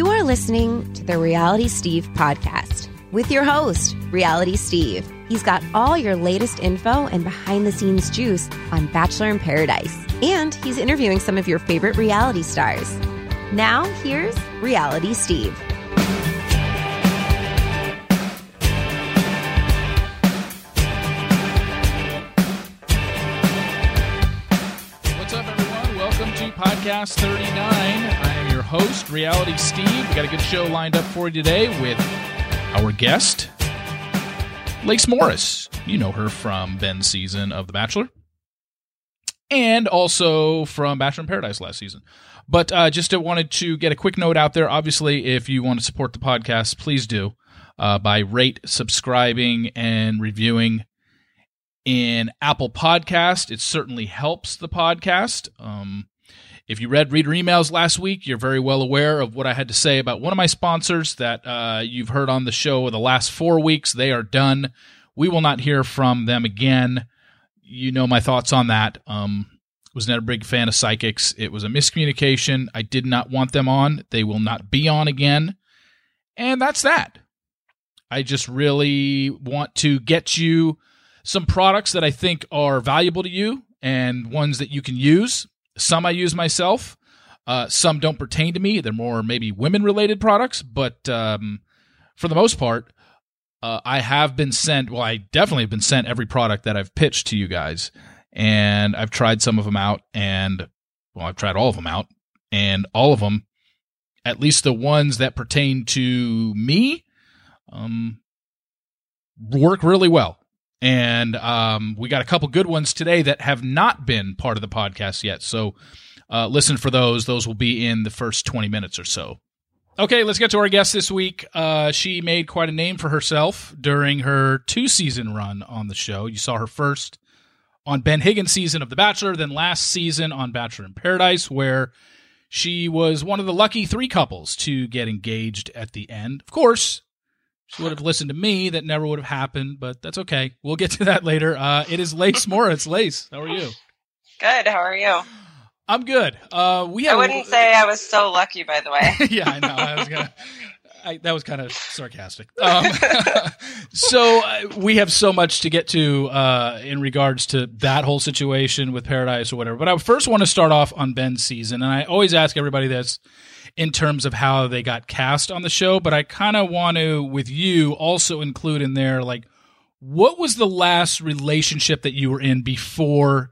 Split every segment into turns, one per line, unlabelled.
You are listening to the Reality Steve podcast with your host, Reality Steve. He's got all your latest info and behind the scenes juice on Bachelor in Paradise. And he's interviewing some of your favorite reality stars. Now, here's Reality Steve.
What's up, everyone? Welcome to Podcast 39. I host, Reality Steve. We got a good show lined up for you today with our guest, Lace Morris. You know her from Ben's season of The Bachelor and also from Bachelor in Paradise last season. But uh, just wanted to get a quick note out there. Obviously, if you want to support the podcast, please do uh, by rate, subscribing, and reviewing in Apple Podcast. It certainly helps the podcast. Um, if you read reader emails last week, you're very well aware of what I had to say about one of my sponsors that uh, you've heard on the show the last four weeks. They are done. We will not hear from them again. You know my thoughts on that. Um, was not a big fan of psychics. It was a miscommunication. I did not want them on. They will not be on again. And that's that. I just really want to get you some products that I think are valuable to you and ones that you can use. Some I use myself. Uh, some don't pertain to me. They're more maybe women related products, but um, for the most part, uh, I have been sent. Well, I definitely have been sent every product that I've pitched to you guys, and I've tried some of them out, and well, I've tried all of them out, and all of them, at least the ones that pertain to me, um, work really well. And um, we got a couple good ones today that have not been part of the podcast yet. So uh, listen for those. Those will be in the first 20 minutes or so. Okay, let's get to our guest this week. Uh, she made quite a name for herself during her two season run on the show. You saw her first on Ben Higgins' season of The Bachelor, then last season on Bachelor in Paradise, where she was one of the lucky three couples to get engaged at the end. Of course, she would have listened to me. That never would have happened, but that's okay. We'll get to that later. Uh, it is Lace Morris. Lace, how are you?
Good. How are you?
I'm good. Uh, we
I wouldn't say I was so lucky, by the way.
yeah, I know. I was gonna. I, that was kind of sarcastic. Um, so uh, we have so much to get to uh, in regards to that whole situation with Paradise or whatever. But I first want to start off on Ben's season, and I always ask everybody this in terms of how they got cast on the show. But I kind of want to, with you, also include in there like what was the last relationship that you were in before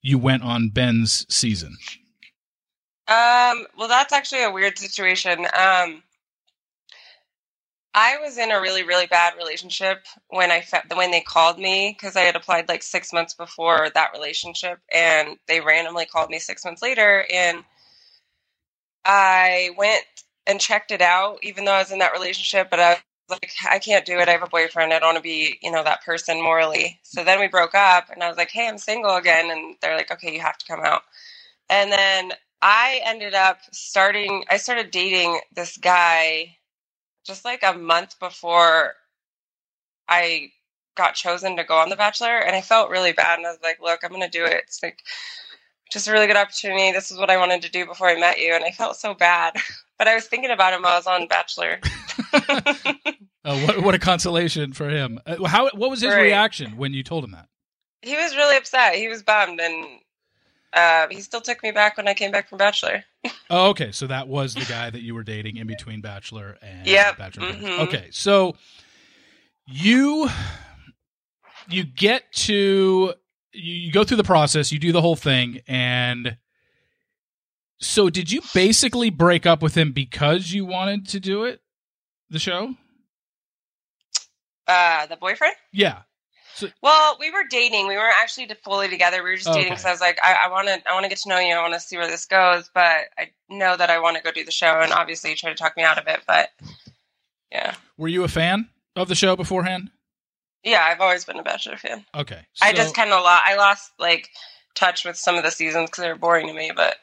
you went on Ben's season?
Um, well, that's actually a weird situation. Um, I was in a really, really bad relationship when I fe- when they called me because I had applied like six months before that relationship, and they randomly called me six months later, and I went and checked it out, even though I was in that relationship. But I was like, I can't do it. I have a boyfriend. I don't want to be, you know, that person morally. So then we broke up, and I was like, Hey, I'm single again, and they're like, Okay, you have to come out. And then I ended up starting. I started dating this guy just like a month before I got chosen to go on The Bachelor, and I felt really bad. And I was like, "Look, I'm going to do it. It's like just a really good opportunity. This is what I wanted to do before I met you." And I felt so bad, but I was thinking about him while I was on Bachelor.
Uh, what, what a consolation for him. Uh, how? What was his
Right.
reaction when you told him that?
he was really upset. He was bummed, and uh, he still took me back when I came back from Bachelor.
Oh, okay. So that was the guy that you were dating in between Bachelor and
Yep.
Bachelor.
Mhm.
Okay, so you you get to you, you go through the process, you do the whole thing, and so did you basically break up with him because you wanted to do it, the show?
Uh, the boyfriend.
Yeah.
So, Well, we were dating. We weren't actually fully together. We were just
Okay.
dating because I was like, I want to, I want to get to know you. I want to see where this goes. But I know that I want to go do the show, and obviously, you try to talk me out of it. But yeah,
Were you a fan of the show beforehand?
Yeah, I've always been a Bachelor fan.
Okay.
I just kind of lost. I lost like touch with some of the seasons because they were boring to me. But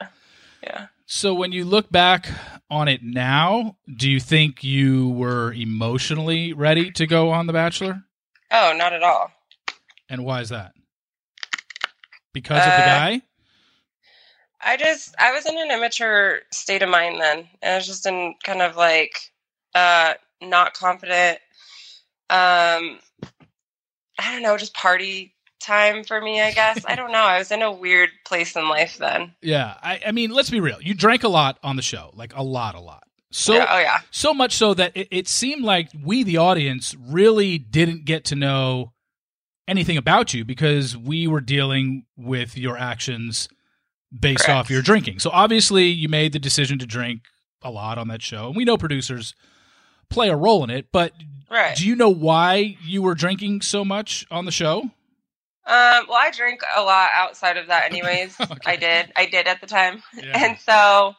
yeah,
So when you look back on it now, do you think you were emotionally ready to go on The Bachelor?
oh, not at all.
And why is that? Because of the
Uh,
guy?
I just I was in an immature state of mind then. And I was just in kind of like uh not confident. Um I don't know, just party time for me, I guess. I don't know. I was in a weird place in life then.
Yeah, I, I mean, let's be real. You drank a lot on the show, like a lot, a lot. So,
yeah, oh yeah,
so much so that it, it seemed like we, the audience, really didn't get to know anything about you because we were dealing with your actions based
Correct.
off your drinking. So obviously, you made the decision to drink a lot on that show, and we know producers play a role in it. But
right.
do you know why you were drinking so much on the show?
Um, well, I drink a lot outside of that, anyways.
Okay.
I did, I did at the time,
Yeah.
and so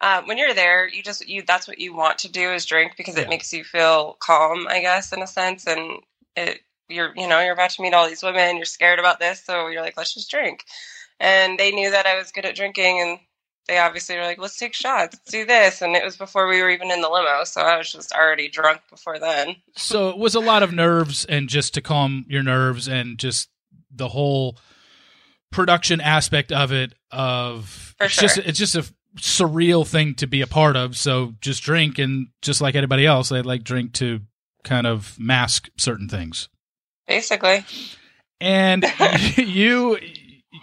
um, when you're there, you just you—that's what you want to do is drink because
Yeah.
it makes you feel calm, I guess, in a sense, and it you're you know you're about to meet all these women, you're scared about this, so you're like, let's just drink, and they knew that I was good at drinking, and they obviously were like, let's take shots, let's do this, and it was before we were even in the limo, so I was just already drunk before then.
So it was a lot of nerves and just to calm your nerves and just the whole production aspect of it of
For
it's just
sure.
it's just a surreal thing to be a part of. So just drink and just like anybody else they like drink to kind of mask certain things.
Basically,
and you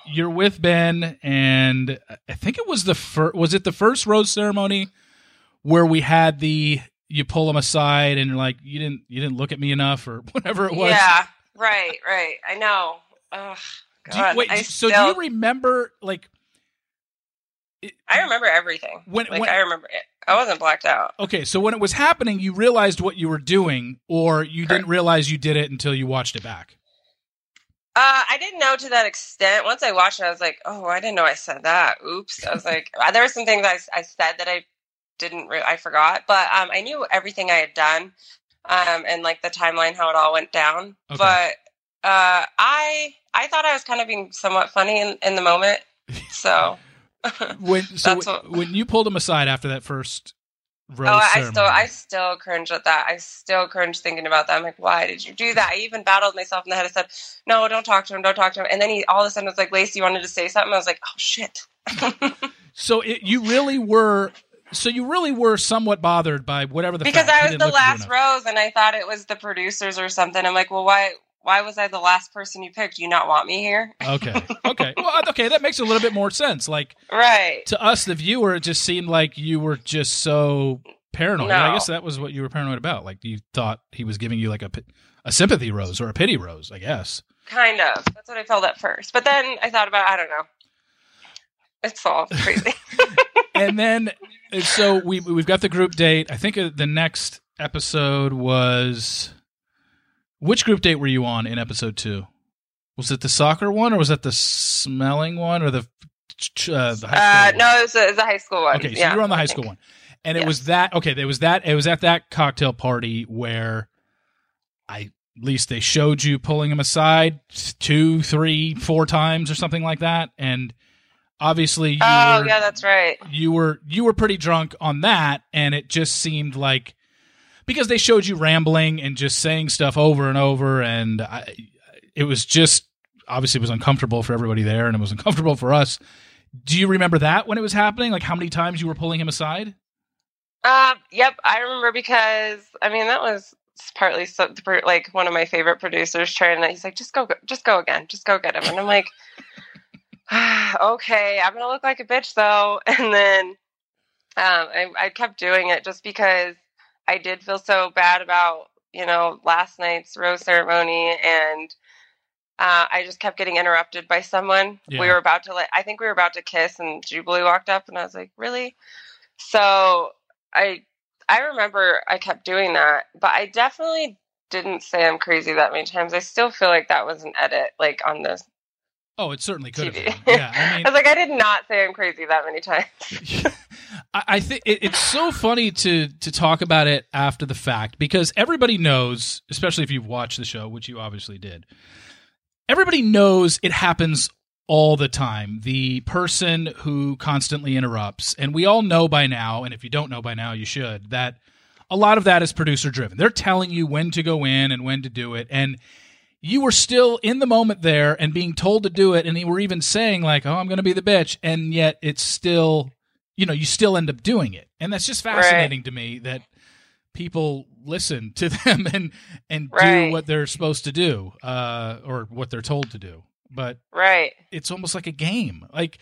you're with Ben and I think it was the first was it the first rose ceremony where we had the you pull them aside and you're like you didn't you didn't look at me enough or whatever it was
yeah, right, right. I know. Ugh,
Do you-
God,
wait,
I
so
still,
do you remember like? it-
I remember everything.
When-
like
when-
I remember it. I wasn't blacked out.
Okay, so when it was happening, you realized what you were doing, or you
Correct.
didn't realize you did it until you watched it back.
Uh, I didn't know to that extent. Once I watched it, I was like, "Oh, I didn't know I said that." Oops. I was like, uh, there were some things I, I said that I didn't. Re- I forgot, but um, I knew everything I had done, um, and like the timeline how it all went down.
Okay.
But uh, I I thought I was kind of being somewhat funny in, in the moment. So,
When so
That's what-
when you pulled him aside after that first Oh, rose
oh, I still I still cringe at that. I still cringe thinking about that. I'm like, why did you do that? I even battled myself in the head. I said, no, don't talk to him. Don't talk to him. And then he all of a sudden was like, Lacey, you wanted to say something. I was like, oh shit.
so it, you really were. So you really were somewhat bothered by whatever the
because I was the
look at you
last rose, and I thought it was the producers or something. I'm like, well, why? Why was I the last person you picked? Do you not want me here?
Okay, okay, well, okay, that makes a little bit more sense. Like
Right.
to us, the viewer, it just seemed like you were just so paranoid.
No.
I guess that was what you were paranoid about. Like you thought he was giving you like a a sympathy rose or a pity rose. I guess.
Kind of. That's what I felt at first. But then I thought about. I don't know. It's all crazy.
and then so we we've got the group date. I think uh, the next episode was which group date were you on in episode two? Was it the soccer one or was that the smelling one or the uh, the
uh,
high school one?
no, it was, it was a high school one.
Okay, so
yeah,
you were on the high school one, and it
Yes.
was that. Okay, it was that. It was at that cocktail party where I at least they showed you pulling him aside two, three, four times or something like that, and obviously you
Oh
were,
yeah, that's right.
you were you were pretty drunk on that, and it just seemed like because they showed you rambling and just saying stuff over and over, and I, it was just obviously it was uncomfortable for everybody there, and it was uncomfortable for us. Do you remember that when it was happening? Like how many times you were pulling him aside?
Um, yep, I remember because I mean that was partly so, like one of my favorite producers trying to. He's like, just go, just go again, just go get him, and I'm like, okay, I'm gonna look like a bitch though, and then um, I, I kept doing it just because I did feel so bad about you know last night's rose ceremony and. Uh, I just kept getting interrupted by someone.
Yeah.
We were about to like, I think we were about to kiss, and Jubilee walked up, and I was like, "Really?" So I I remember I kept doing that, but I definitely didn't say I'm crazy that many times. I still feel like that was an edit, like on this
Oh, it certainly could have been. Yeah, I
I was like, I did not say I'm crazy that many times.
I I think it, it's so funny to to talk about it after the fact because everybody knows, especially if you've watched the show, which you obviously did. Everybody knows it happens all the time. The person who constantly interrupts, and we all know by now, and if you don't know by now, you should that a lot of that is producer driven. They're telling you when to go in and when to do it, and you were still in the moment there and being told to do it, and you were even saying like, "Oh, I'm going to be the bitch," and yet it's still, you know, you still end up doing it, and that's just fascinating right. to me that people listen to them and and right. do what they're supposed to do, uh, or what they're told to do. But
right,
it's almost like a game. Like,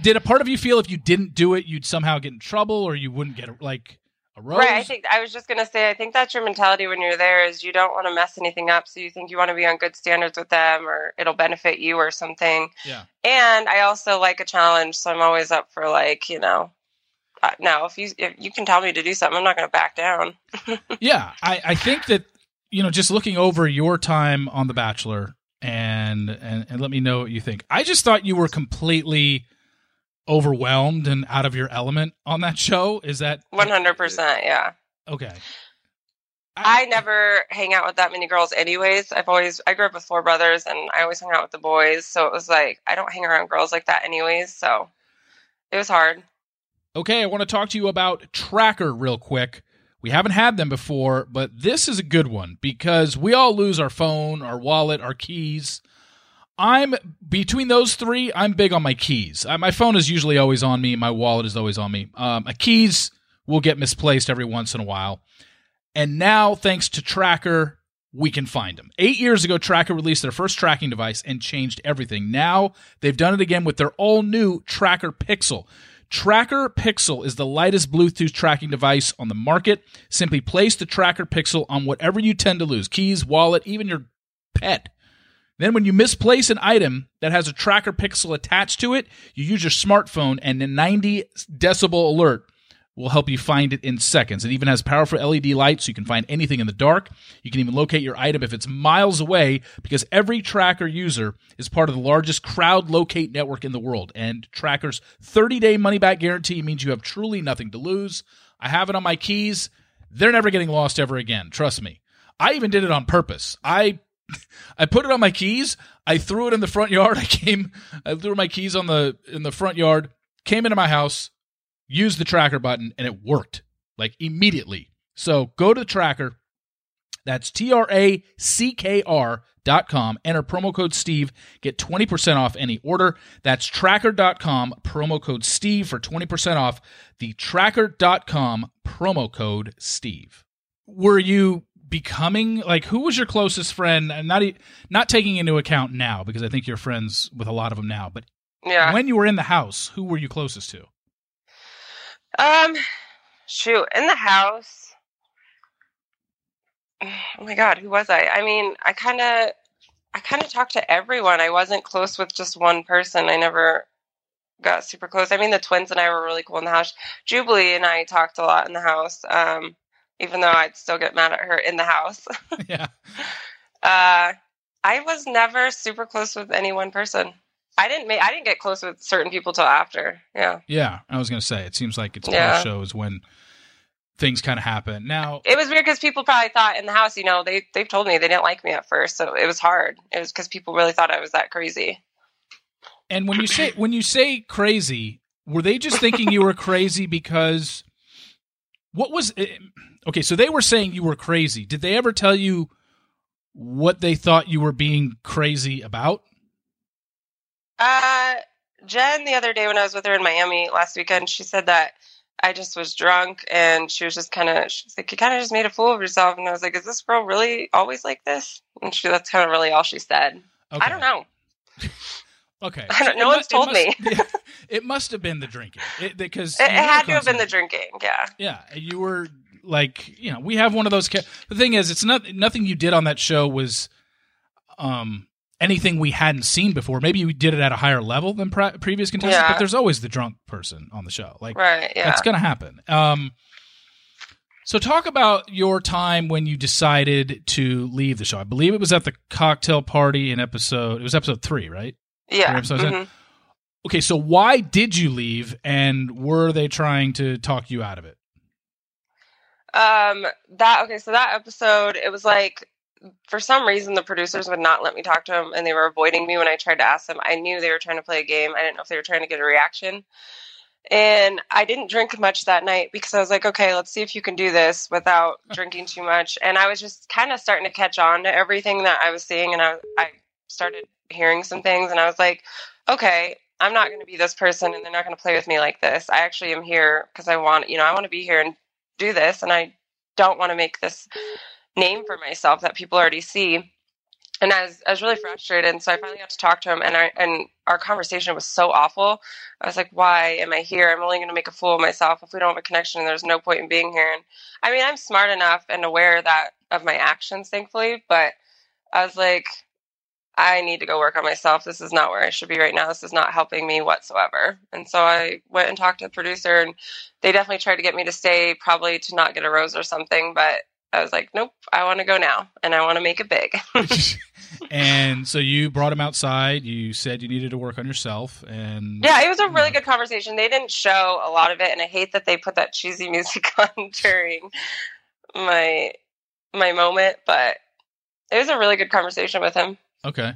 did a part of you feel if you didn't do it, you'd somehow get in trouble, or you wouldn't get like? A rose?
Right. I think I was just gonna say I think that's your mentality when you're there is you don't want to mess anything up, so you think you want to be on good standards with them or it'll benefit you or something.
Yeah.
And I also like a challenge, so I'm always up for like you know. Uh, no, if you if you can tell me to do something, I'm not going to back down.
yeah, I I think that you know just looking over your time on The Bachelor and and and let me know what you think. I just thought you were completely overwhelmed and out of your element on that show? Is that
100%? Yeah.
Okay.
I, I, never hang out with that many girls anyways. I've always I grew up with four brothers and I always hung out with the boys, so it was like I don't hang around girls like that anyways, so it was hard.
Okay, I want to talk to you about TrackR real quick. We haven't had them before, but this is a good one because we all lose our phone, our wallet, our keys. I'm between those three. I'm big on my keys. Uh, my phone is usually always on me. My wallet is always on me. Um, my keys will get misplaced every once in a while. And now, thanks to TrackR, we can find them. Eight years ago, TrackR released their first tracking device and changed everything. Now they've done it again with their all new TrackR Pixel. TrackR Pixel is the lightest Bluetooth tracking device on the market. Simply place the TrackR Pixel on whatever you tend to lose keys, wallet, even your pet. Then, when you misplace an item that has a trackr pixel attached to it, you use your smartphone, and a 90 decibel alert will help you find it in seconds. It even has powerful LED lights so you can find anything in the dark. You can even locate your item if it's miles away because every trackr user is part of the largest crowd locate network in the world. And TrackR's 30 day money back guarantee means you have truly nothing to lose. I have it on my keys. They're never getting lost ever again. Trust me. I even did it on purpose. I I put it on my keys. I threw it in the front yard. I came, I threw my keys on the in the front yard. Came into my house, used the tracker button, and it worked like immediately. So go to the tracker. That's T R A C K R dot com. Enter promo code Steve. Get 20% off any order. That's trackr.com, promo code Steve for 20% off. The trackr.com promo code Steve. Were you becoming like who was your closest friend and not not taking into account now because i think you're friends with a lot of them now but
yeah
when you were in the house who were you closest to
um shoot in the house oh my god who was i i mean i kind of i kind of talked to everyone i wasn't close with just one person i never got super close i mean the twins and i were really cool in the house jubilee and i talked a lot in the house um even though I'd still get mad at her in the house.
yeah.
Uh, I was never super close with any one person. I didn't make. I didn't get close with certain people till after. Yeah.
Yeah, I was gonna say. It seems like it's yeah. shows when things kind of happen. Now
it was weird because people probably thought in the house, you know, they they've told me they didn't like me at first, so it was hard. It was because people really thought I was that crazy.
And when you say when you say crazy, were they just thinking you were crazy because what was it? Eh, okay? So they were saying you were crazy. Did they ever tell you what they thought you were being crazy about?
Uh, Jen, the other day when I was with her in Miami last weekend, she said that I just was drunk and she was just kind of, she's like, you kind of just made a fool of yourself. And I was like, is this girl really always like this? And she, that's kind of really all she said. Okay. I don't know.
Okay.
So no one's told
must,
me.
it must have been the drinking it, because
it, it had to have been the drinking. Yeah.
Yeah, you were like, you know, we have one of those. Ca- the thing is, it's not nothing you did on that show was, um, anything we hadn't seen before. Maybe we did it at a higher level than pre- previous contestants, yeah. but there's always the drunk person on the show. Like,
right? Yeah,
that's gonna happen. Um. So talk about your time when you decided to leave the show. I believe it was at the cocktail party in episode. It was episode three, right?
Yeah. Mm-hmm.
Okay, so why did you leave, and were they trying to talk you out of it?
Um, that okay. So that episode, it was like for some reason the producers would not let me talk to them, and they were avoiding me when I tried to ask them. I knew they were trying to play a game. I didn't know if they were trying to get a reaction. And I didn't drink much that night because I was like, okay, let's see if you can do this without drinking too much. And I was just kind of starting to catch on to everything that I was seeing. And I, I started hearing some things and I was like, okay, I'm not going to be this person and they're not going to play with me like this. I actually am here because I want, you know, I want to be here and do this. And I don't want to make this name for myself that people already see and I was, I was really mm-hmm. frustrated. And so I finally got to talk to him, and I and our conversation was so awful. I was like, "Why am I here? I'm only going to make a fool of myself if we don't have a connection. And there's no point in being here." And I mean, I'm smart enough and aware that of my actions, thankfully. But I was like, I need to go work on myself. This is not where I should be right now. This is not helping me whatsoever. And so I went and talked to the producer, and they definitely tried to get me to stay, probably to not get a rose or something. But I was like, nope, I want to go now and I want to make it big.
and so you brought him outside. You said you needed to work on yourself. And
yeah, it was a really good conversation. They didn't show a lot of it. And I hate that they put that cheesy music on during my my moment, but it was a really good conversation with him.
Okay.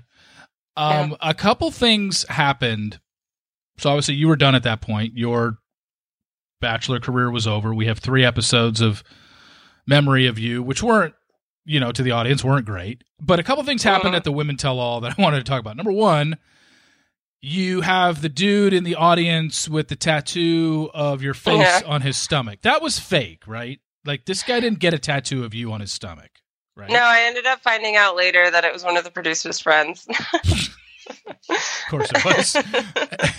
Um, yeah. A couple things happened. So obviously you were done at that point. Your bachelor career was over. We have three episodes of memory of you, which weren't, you know, to the audience weren't great. But a couple things happened uh-huh. at the Women Tell All that I wanted to talk about. Number one, you have the dude in the audience with the tattoo of your face yeah. on his stomach. That was fake, right? Like this guy didn't get a tattoo of you on his stomach, right?
No, I ended up finding out later that it was one of the producer's friends.
of course it was.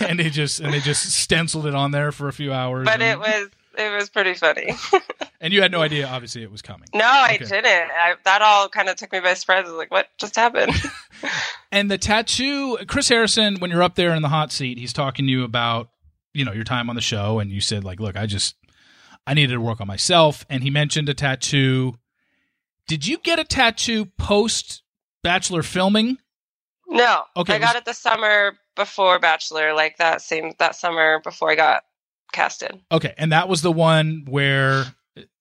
and they just and they just stenciled it on there for a few hours.
But
and...
it was it was pretty funny.
and you had no idea, obviously, it was coming.
No, I didn't. I, that all kind of took me by surprise. I was like, what just happened?
and the tattoo, Chris Harrison, when you're up there in the hot seat, he's talking to you about, you know, your time on the show. And you said, like, look, I just, I needed to work on myself. And he mentioned a tattoo. Did you get a tattoo post Bachelor filming?
No. Okay. I got it the summer before Bachelor, like that same that summer before I got casted.
Okay, and that was the one where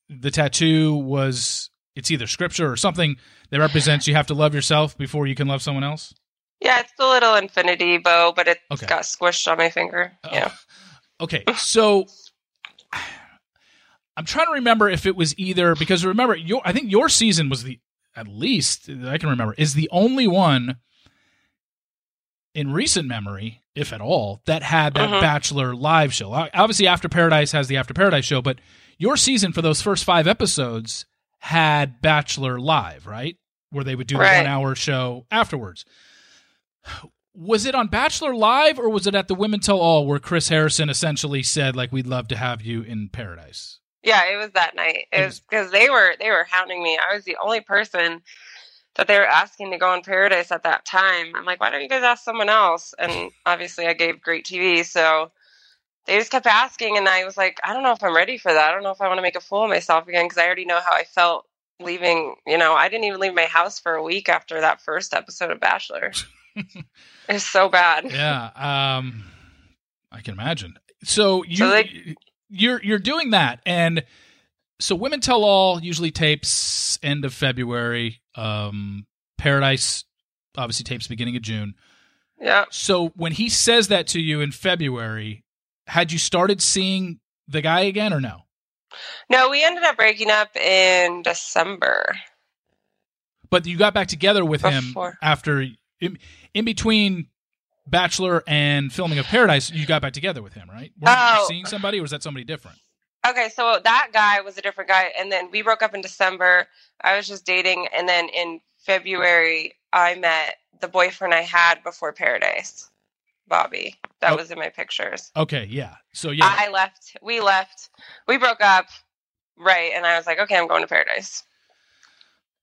the tattoo was it's either scripture or something that represents you have to love yourself before you can love someone else.
Yeah, it's the little infinity bow, but it okay. got squished on my finger. Oh. Yeah.
Okay, so I'm trying to remember if it was either because remember your I think your season was the at least I can remember is the only one in recent memory, if at all, that had that uh-huh. Bachelor live show. Obviously, After Paradise has the After Paradise show, but your season for those first five episodes had Bachelor live, right? Where they would do the one hour show afterwards. Was it on Bachelor Live or was it at the Women Tell All where Chris Harrison essentially said, like, we'd love to have you in paradise?
Yeah, it was that night. It, it was because they were they were hounding me. I was the only person that they were asking to go on Paradise at that time. I'm like, why don't you guys ask someone else? And obviously, I gave great TV, so they just kept asking, and I was like, I don't know if I'm ready for that. I don't know if I want to make a fool of myself again because I already know how I felt leaving. You know, I didn't even leave my house for a week after that first episode of Bachelor. it's so bad.
Yeah, um, I can imagine. So you. So they, you're you're doing that and so women tell all usually tapes end of february um, Paradise obviously tapes beginning of June.
Yeah.
So when he says that to you in February, had you started seeing the guy again or no?
No, we ended up breaking up in December.
But you got back together with Before. him after in, in, between Bachelor and filming of Paradise. You got back together with him, right? Were oh. you seeing somebody, or was that somebody different?
Okay, so that guy was a different guy, and then we broke up in December. I was just dating, and then in February, I met the boyfriend I had before Paradise, Bobby. That oh. was in my pictures.
Okay, yeah. So yeah,
I left. We left. We broke up, right? And I was like, okay, I'm going to Paradise.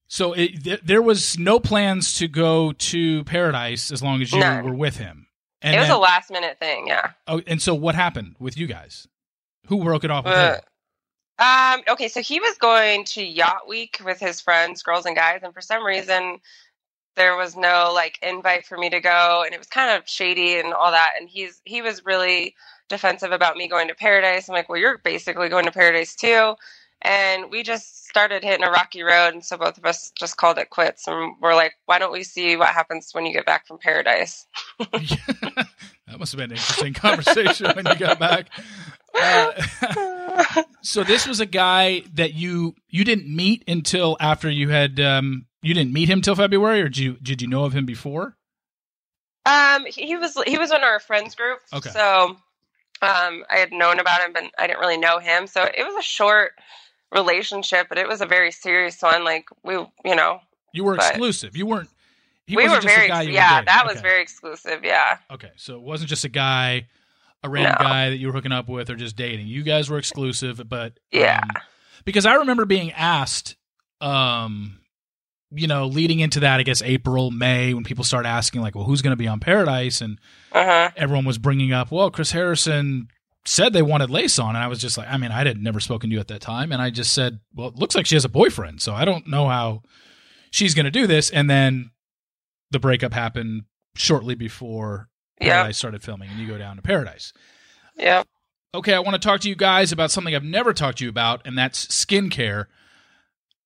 So it, th- there was no plans to go to Paradise as long as you None. were with him.
And it was then, a last minute thing, yeah.
Oh, and so what happened with you guys? Who broke it off with uh, him?
Um, okay, so he was going to Yacht Week with his friends, girls and guys, and for some reason there was no like invite for me to go and it was kind of shady and all that and he's he was really defensive about me going to paradise. I'm like, "Well, you're basically going to paradise too." And we just started hitting a rocky road and so both of us just called it quits and we're like, "Why don't we see what happens when you get back from paradise?"
that must have been an interesting conversation when you got back. Uh, so this was a guy that you you didn't meet until after you had um you didn't meet him till February, or did you did you know of him before?
Um, he was he was in our friends group.
Okay.
So, um, I had known about him, but I didn't really know him. So it was a short relationship, but it was a very serious one. Like we, you know,
You were exclusive. You weren't. He
we were
just
very
a guy you were
yeah.
dating.
That was
Okay.
very exclusive. Yeah.
Okay, so it wasn't just a guy, a random
No.
guy that you were hooking up with or just dating. You guys were exclusive, but
Yeah.
um, because I remember being asked, um, you know, leading into that, I guess April, May, when people started asking like, well, who's going to be on Paradise, and
Uh huh.
everyone was bringing up, well, Chris Harrison said they wanted Lace on, and I was just like, I mean, I had never spoken to you at that time, and I just said, well, it looks like she has a boyfriend, so I don't know how she's going to do this, and then the breakup happened shortly before
Yeah.
Paradise started filming, and you go down to Paradise.
Yeah.
Okay, I want to talk to you guys about something I've never talked to you about, and that's skincare.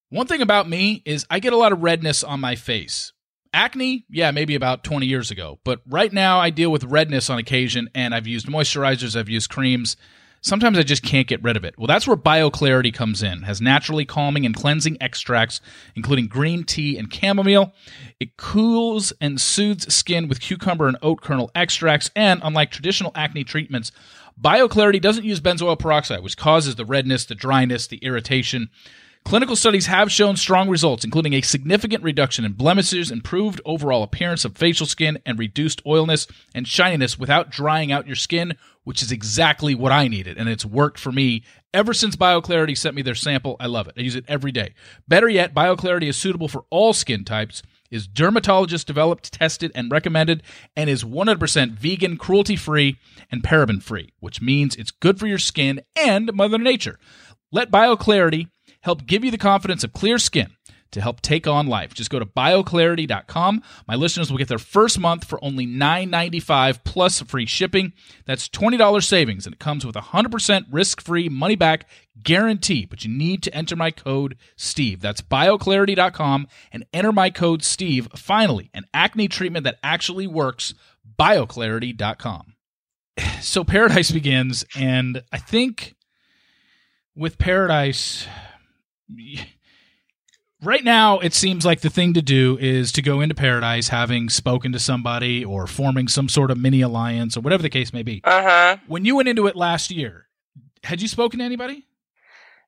One thing about me is I get a lot of redness on my face. Acne, yeah, maybe about 20 years ago, but right now I deal with redness on occasion, and I've used moisturizers, I've used creams. Sometimes I just can't get rid of it. Well, that's where BioClarity comes in. It has naturally calming and cleansing extracts, including green tea and chamomile. It cools and soothes skin with cucumber and oat kernel extracts, and unlike traditional acne treatments, BioClarity doesn't use benzoyl peroxide, which causes the redness, the dryness, the irritation. Clinical studies have shown strong results, including a significant reduction in blemishes, improved overall appearance of facial skin, and reduced oiliness and shininess without drying out your skin, which is exactly what I needed. And it's worked for me ever since BioClarity sent me their sample. I love it. I use it every day. Better yet, BioClarity is suitable for all skin types, is dermatologist developed, tested, and recommended, and is 100% vegan, cruelty free, and paraben free, which means it's good for your skin and Mother Nature. Let BioClarity help give you the confidence of clear skin to help take on life. Just go to bioclarity.com. My listeners will get their first month for only $9.95 plus free shipping. That's $20 savings, and it comes with a 100% risk free money back guarantee. But you need to enter my code STEVE. That's bioclarity.com and enter my code STEVE. Finally, an acne treatment that actually works. Bioclarity.com. So Paradise begins, and I think with Paradise right now it seems like the thing to do is to go into paradise having spoken to somebody or forming some sort of mini alliance or whatever the case may be
Uh huh.
when you went into it last year had you spoken to anybody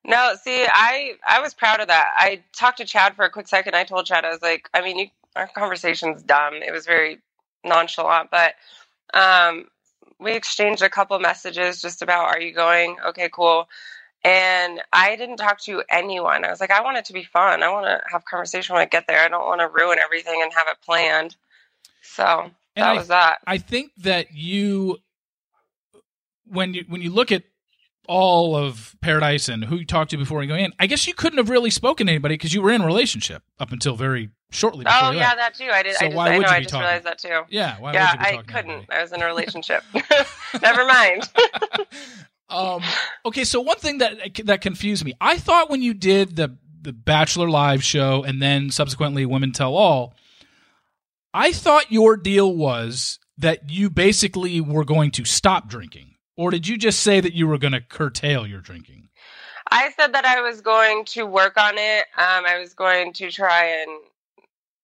No, see, I I was proud of that. I talked to Chad for a quick second. I told Chad I was like, I mean, you, our conversation's dumb. It was very nonchalant, but um, we exchanged a couple messages just about, are you going? Okay, cool. And I didn't talk to anyone. I was like, I want it to be fun. I want to have conversation when I get there. I don't want to ruin everything and have it planned. So
And
that
I-
was that.
i think that you when you when you look at all of paradise and who you talked to before you go in i guess you couldn't have really spoken to anybody because you were in a relationship up until very shortly before
Oh yeah,
left.
that too. I did.
So
I just,
why
I
would
know.
you
I just
talking?
realized that too.
yeah why
yeah,
would you be
I couldn't. I was in a relationship. Never mind.
Um, okay, so one thing that that confused me, I thought when you did the the Bachelor live show and then subsequently Women Tell All, I thought your deal was that you basically were going to stop drinking, or did you just say that you were going to curtail your drinking?
I said that I was going to work on it. Um, I was going to try and,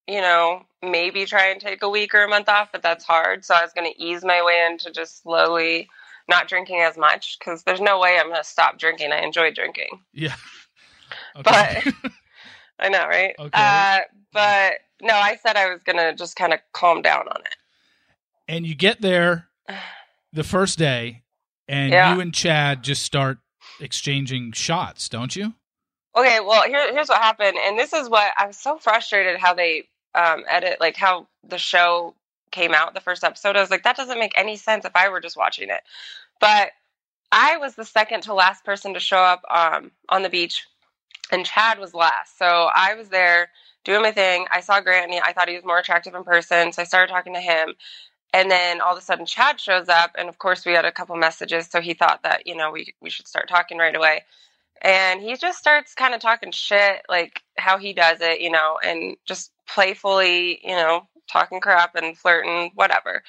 you know, maybe try and take a week or a month off, but that's hard. So I was going to ease my way into just slowly not drinking as much because there's no way I'm going to stop drinking. I enjoy drinking.
Yeah.
But I know, right?
Okay.
Uh, but no, I said I was going to just kind of calm down on it.
and you get there the first day, and
Yeah.
you and Chad just start exchanging shots, don't you?
Okay, well, here, here's what happened, and this is what I was so frustrated how they um, edit, like how the show came out, the first episode. I was like, that doesn't make any sense if I were just watching it. But I was the second to last person to show up um, on the beach, and Chad was last. So I was there doing my thing. I saw Grant, and I thought he was more attractive in person, so I started talking to him. And then all of a sudden, Chad shows up, and of course, we had a couple messages, so he thought that you know we we should start talking right away and he just starts kind of talking shit like how he does it you know and just playfully you know talking crap and flirting whatever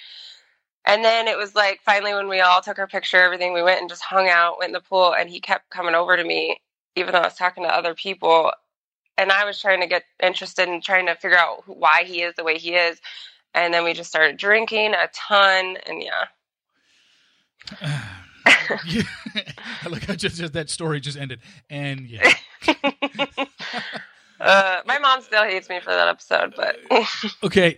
And then it was like finally when we all took our picture, everything, we went and just hung out, went in the pool, and he kept coming over to me, even though I was talking to other people. And I was trying to get interested in trying to figure out why he is the way he is. And then we just started drinking a ton, and yeah.
yeah. Look, I just, just that story just ended, and yeah.
uh, my mom still hates me for that episode, but
okay.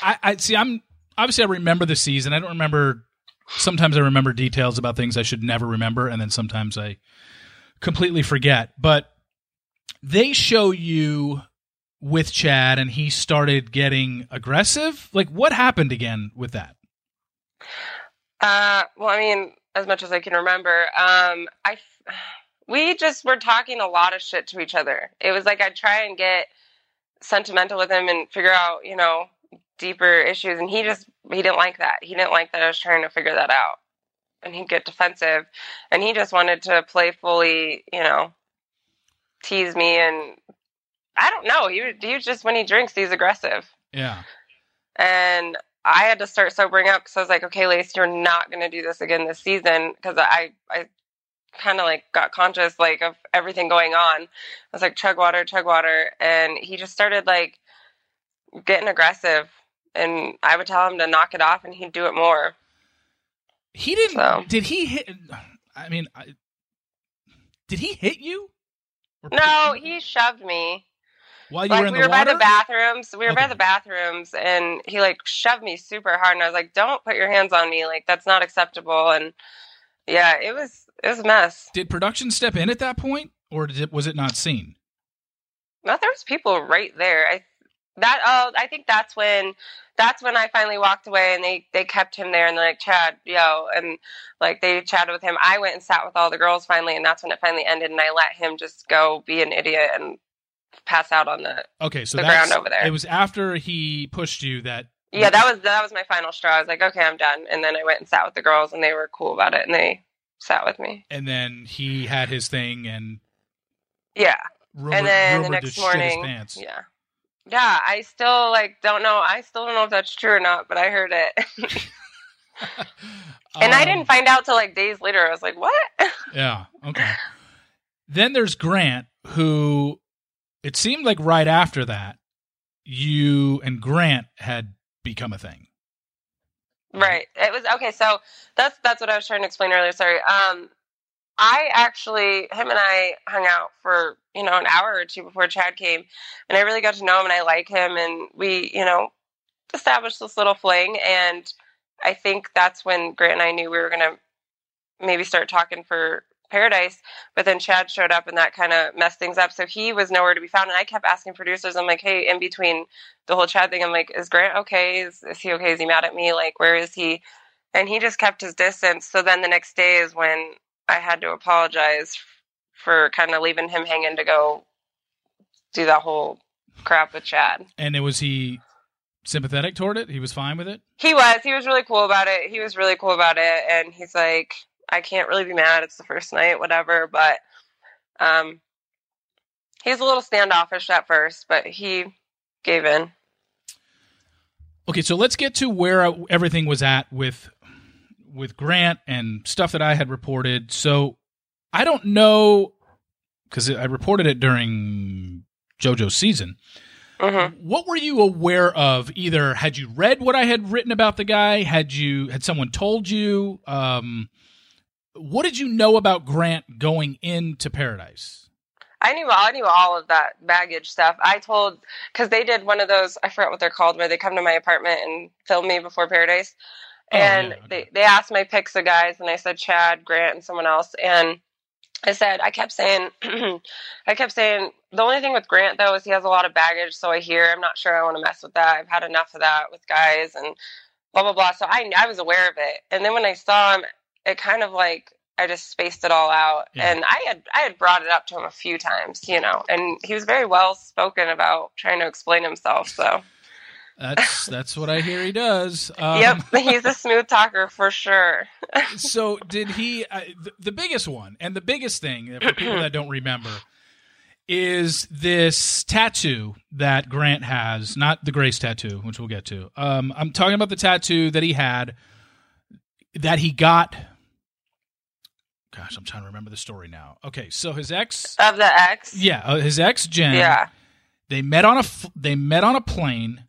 I, I see. I'm obviously I remember the season. I don't remember. Sometimes I remember details about things I should never remember, and then sometimes I completely forget. But they show you with Chad, and he started getting aggressive. Like, what happened again with that?
Uh, well, I mean, as much as I can remember, um, I we just were talking a lot of shit to each other. It was like I'd try and get sentimental with him and figure out, you know, deeper issues, and he just he didn't like that. He didn't like that I was trying to figure that out, and he'd get defensive, and he just wanted to playfully, you know, tease me, and I don't know. He he just when he drinks, he's aggressive.
Yeah,
and I had to start sobering up because I was like, okay, Lace, you're not going to do this again this season because I I kind of like got conscious like of everything going on. I was like, chug water, chug water, and he just started like getting aggressive, and I would tell him to knock it off, and he'd do it more.
He didn't. So. Did he hit? I mean, I, did he hit you?
No, he shoved me.
While you
like,
were in
we
the
were
water?
by the bathrooms. We were
Okay.
by the bathrooms, and he like shoved me super hard, and I was like, "Don't put your hands on me! Like that's not acceptable." And yeah, it was it was a mess.
Did production step in at that point, or did it, was it not seen?
No, there was people right there. I that oh, I think that's when that's when I finally walked away, and they they kept him there, and they're like, "Chad, yo," and like they chatted with him. I went and sat with all the girls finally, and that's when it finally ended, and I let him just go be an idiot and pass out on the
Okay, so
The ground over there.
It was after he pushed you that.
Yeah, that was that was my final straw. I was like, okay, I'm done. And then I went and sat with the girls, and they were cool about it, and they sat with me.
And then he had his thing, and
Yeah. and then the next morning,
shit his pants.
yeah, yeah. I still like don't know. I still don't know if that's true or not, but I heard it, and I
Um,
didn't find out till like days later. I was like, what?
Yeah. Okay. then there's Grant, who it seemed like right after that, you and Grant had become a thing.
Right. It was okay. So that's that's what I was trying to explain earlier. Sorry. Um, I actually him and I hung out for you know an hour or two before Chad came, and I really got to know him, and I like him, and we you know established this little fling, and I think that's when Grant and I knew we were gonna maybe start talking for Paradise. But then Chad showed up, and that kind of messed things up. So he was nowhere to be found, and I kept asking producers, I'm like, hey, in between the whole Chad thing, I'm like, is Grant okay? Is, is he okay? Is he mad at me? Like, where is he? And he just kept his distance. So then the next day is when I had to apologize for kind of leaving him hanging to go do that whole crap with Chad.
And it was he sympathetic toward it? He was fine with it?
He was. He was really cool about it. He was really cool about it. And he's like, I can't really be mad. It's the first night, whatever. But um, he's a little standoffish at first, but he gave in.
Okay, so let's get to where everything was at with with Grant and stuff that I had reported. So I don't know because I reported it during JoJo's season.
hmm
What were you aware of? Either had you read what I had written about the guy? Had you had someone told you? Um, what did you know about Grant going into Paradise?
I knew I knew all of that baggage stuff. I told because they did one of those I forgot what they're called where they come to my apartment and film me before Paradise,
Oh,
and
yeah, okay.
they they asked my picks of guys and I said Chad, Grant, and someone else, and I said I kept saying I kept saying the only thing with Grant though is he has a lot of baggage, so I hear I'm not sure I want to mess with that. I've had enough of that with guys and blah blah blah. So I I was aware of it, and then when I saw him, it kind of like I just spaced it all out,
Yeah.
and I had I had brought it up to him a few times, you know, and he was very well spoken about trying to explain himself. So
That's that's what I hear he does. Um,
yep, he's a smooth talker for sure.
so did he uh, the, the biggest one and the biggest thing for people that don't remember is this tattoo that grant has not the grace tattoo which we'll get to um, i'm talking about the tattoo that he had that he got. Gosh, I'm trying to remember the story now. Okay, so his ex,
Of the ex.
yeah, uh, his ex Jen.
Yeah.
They met on a they met on a plane,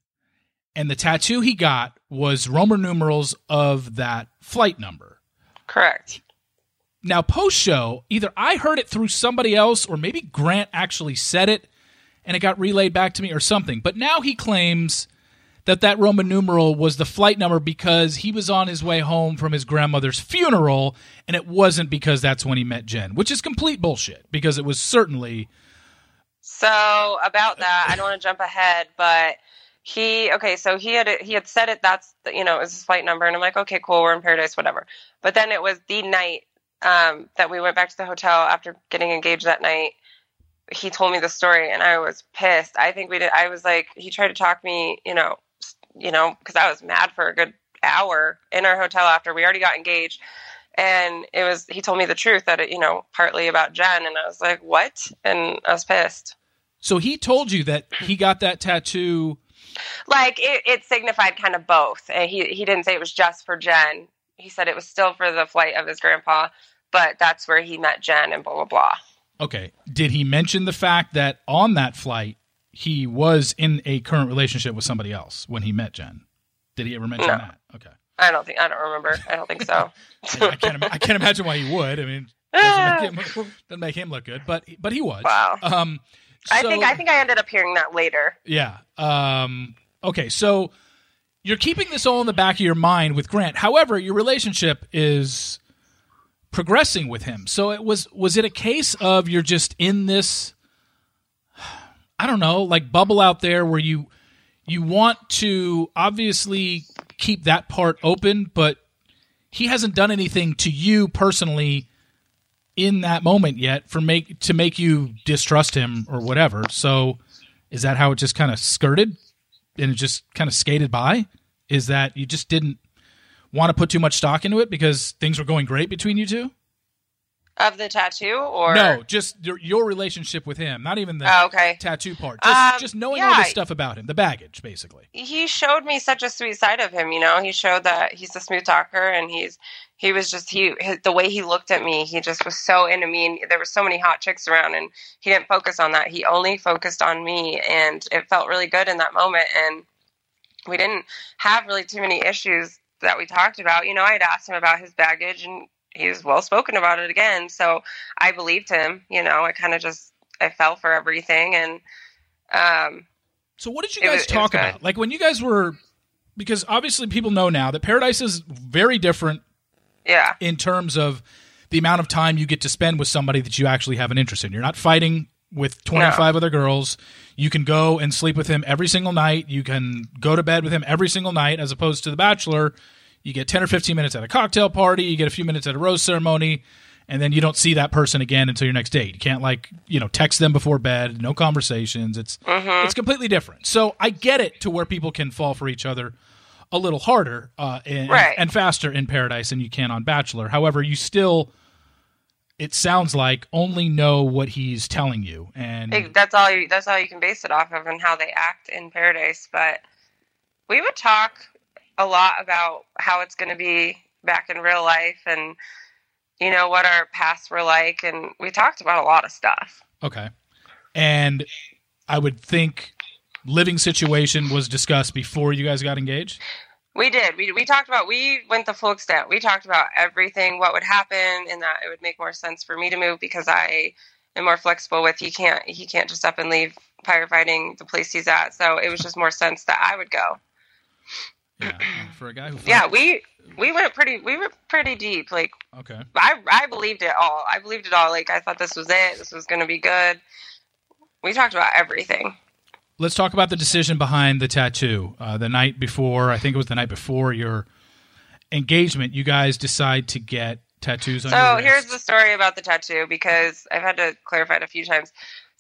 and the tattoo he got was Roman numerals of that flight number.
Correct.
Now, post show, either I heard it through somebody else, or maybe Grant actually said it, and it got relayed back to me, or something. But now he claims that that Roman numeral was the flight number because he was on his way home from his grandmother's funeral, and it wasn't because that's when he met Jen, which is complete bullshit. Because it was certainly
So about that, I don't want to jump ahead, but he okay. So he had he had said it. That's the, you know it was his flight number, and I'm like, okay, cool, we're in paradise, whatever. But then it was the night um, that we went back to the hotel after getting engaged that night. He told me the story, and I was pissed. I think we did. I was like, he tried to talk me, you know, you know, because I was mad for a good hour in our hotel after we already got engaged. And it was, he told me the truth that it, you know, partly about Jen. And I was like, what? And I was pissed.
so. He told you that he got that tattoo.
like it, it signified kind of both and he he didn't say it was just for jen he said it was still for the flight of his grandpa but that's where he met jen and blah blah blah
Okay. Did he mention the fact that on that flight he was in a current relationship with somebody else when he met Jen? Did he ever mention
No.
that? Okay.
i don't think i don't remember i don't think so
I can't. I can't imagine why he would. I mean, doesn't make him, doesn't make him look good, but but he was.
Wow.
Um.
i think i think i ended up hearing that later
Yeah. Um. Okay. So you're keeping this all in the back of your mind with Grant. However, your relationship is progressing with him. So it was was it a case of you're just in this I don't know, like bubble out there where you you want to obviously keep that part open, but he hasn't done anything to you personally in that moment yet for make to make you distrust him or whatever. So is that how it just kind of skirted and it just kind of skated by? Is that you just didn't want to put too much stock into it because things were going great between you two?
Of the tattoo or
No, just your, your relationship with him, not even the
oh, okay
tattoo part. Just,
Um,
just knowing all
yeah.
this stuff about him, the baggage, basically.
he showed me such a sweet side of him you know he showed that he's a smooth talker and he's he was just he his, the way he looked at me he just was so into me and there were so many hot chicks around and he didn't focus on that he only focused on me and it felt really good in that moment and we didn't have really too many issues that we talked about you know i'd asked him about his baggage and he was well spoken about it again so i believed him you know i kind of just i fell for everything and um
So what did you guys
was-
talk about? Like when you guys were because obviously people know now that Paradise is very different
yeah
in terms of the amount of time you get to spend with somebody that you actually have an interest in. You're not fighting with 25 other girls. You can go and sleep with him every single night. You can go to bed with him every single night as opposed to The Bachelor. You get 10 or 15 minutes at a cocktail party, you get a few minutes at a rose ceremony, and then you don't see that person again until your next date. You can't like, you know, text them before bed, no conversations. It's it's completely different. So I get it to where people can fall for each other a little harder uh, and,
Right.
and faster in Paradise than you can on Bachelor. However, you still, it sounds like, only know what he's telling you. And
It- that's all you that's all you can base it off of and how they act in paradise but we would talk a lot about how it's going to be back in real life and you know what our pasts were like and we talked about a lot of stuff.
Okay, and I would think living situation was discussed before you guys got engaged.
we did. We, we talked about we went the full extent. We talked about everything what would happen and that it would make more sense for me to move because i am more flexible with he can't he can't just up and leave firefighting the place he's at. So it was just more sense that i would go
Yeah, for a guy who
yeah we we went pretty we were pretty deep like
okay.
I I believed it all. I believed it all. Like I thought this was it. This was going to be good. We talked about everything.
Let's talk about the decision behind the tattoo. Uh, the night before, I think it was the night before your engagement, you guys decide to get tattoos on
So
your
here's the story about the tattoo because I've had to clarify it a few times.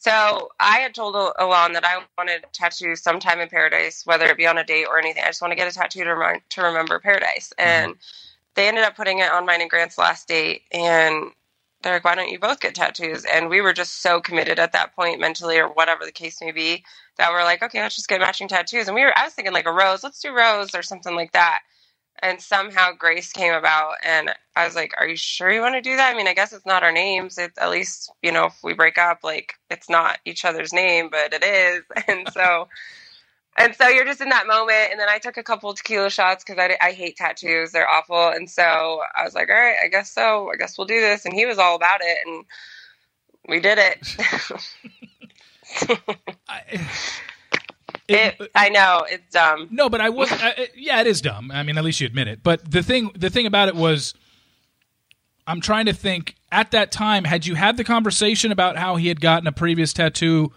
So I had told Alon that I wanted a tattoo sometime in paradise, whether it be on a date or anything. I just want to get a tattoo to, remind, to remember paradise. Mm-hmm. And they ended up putting it on mine and Grant's last date. And they're like, why don't you both get tattoos? And we were just so committed at that point, mentally or whatever the case may be, that we're like, okay, let's just get matching tattoos. And we were, I was thinking like a rose. Let's do rose or something like that. And somehow Grace came about, and I was like, "Are you sure you want to do that?" I mean, I guess it's not our names. It's at least you know if we break up, like it's not each other's name, but it is, and so. And so you're just in that moment. And then I took a couple tequila shots because I, I hate tattoos. They're awful. And so I was like, all right, I guess so. I guess we'll do this. And he was all about it. And we did it.
I,
it, I know it's dumb.
No, but I was. I, yeah, it is dumb. I mean, at least you admit it. But the thing, the thing about it was, I'm trying to think. At that time, had you had the conversation about how he had gotten a previous tattoo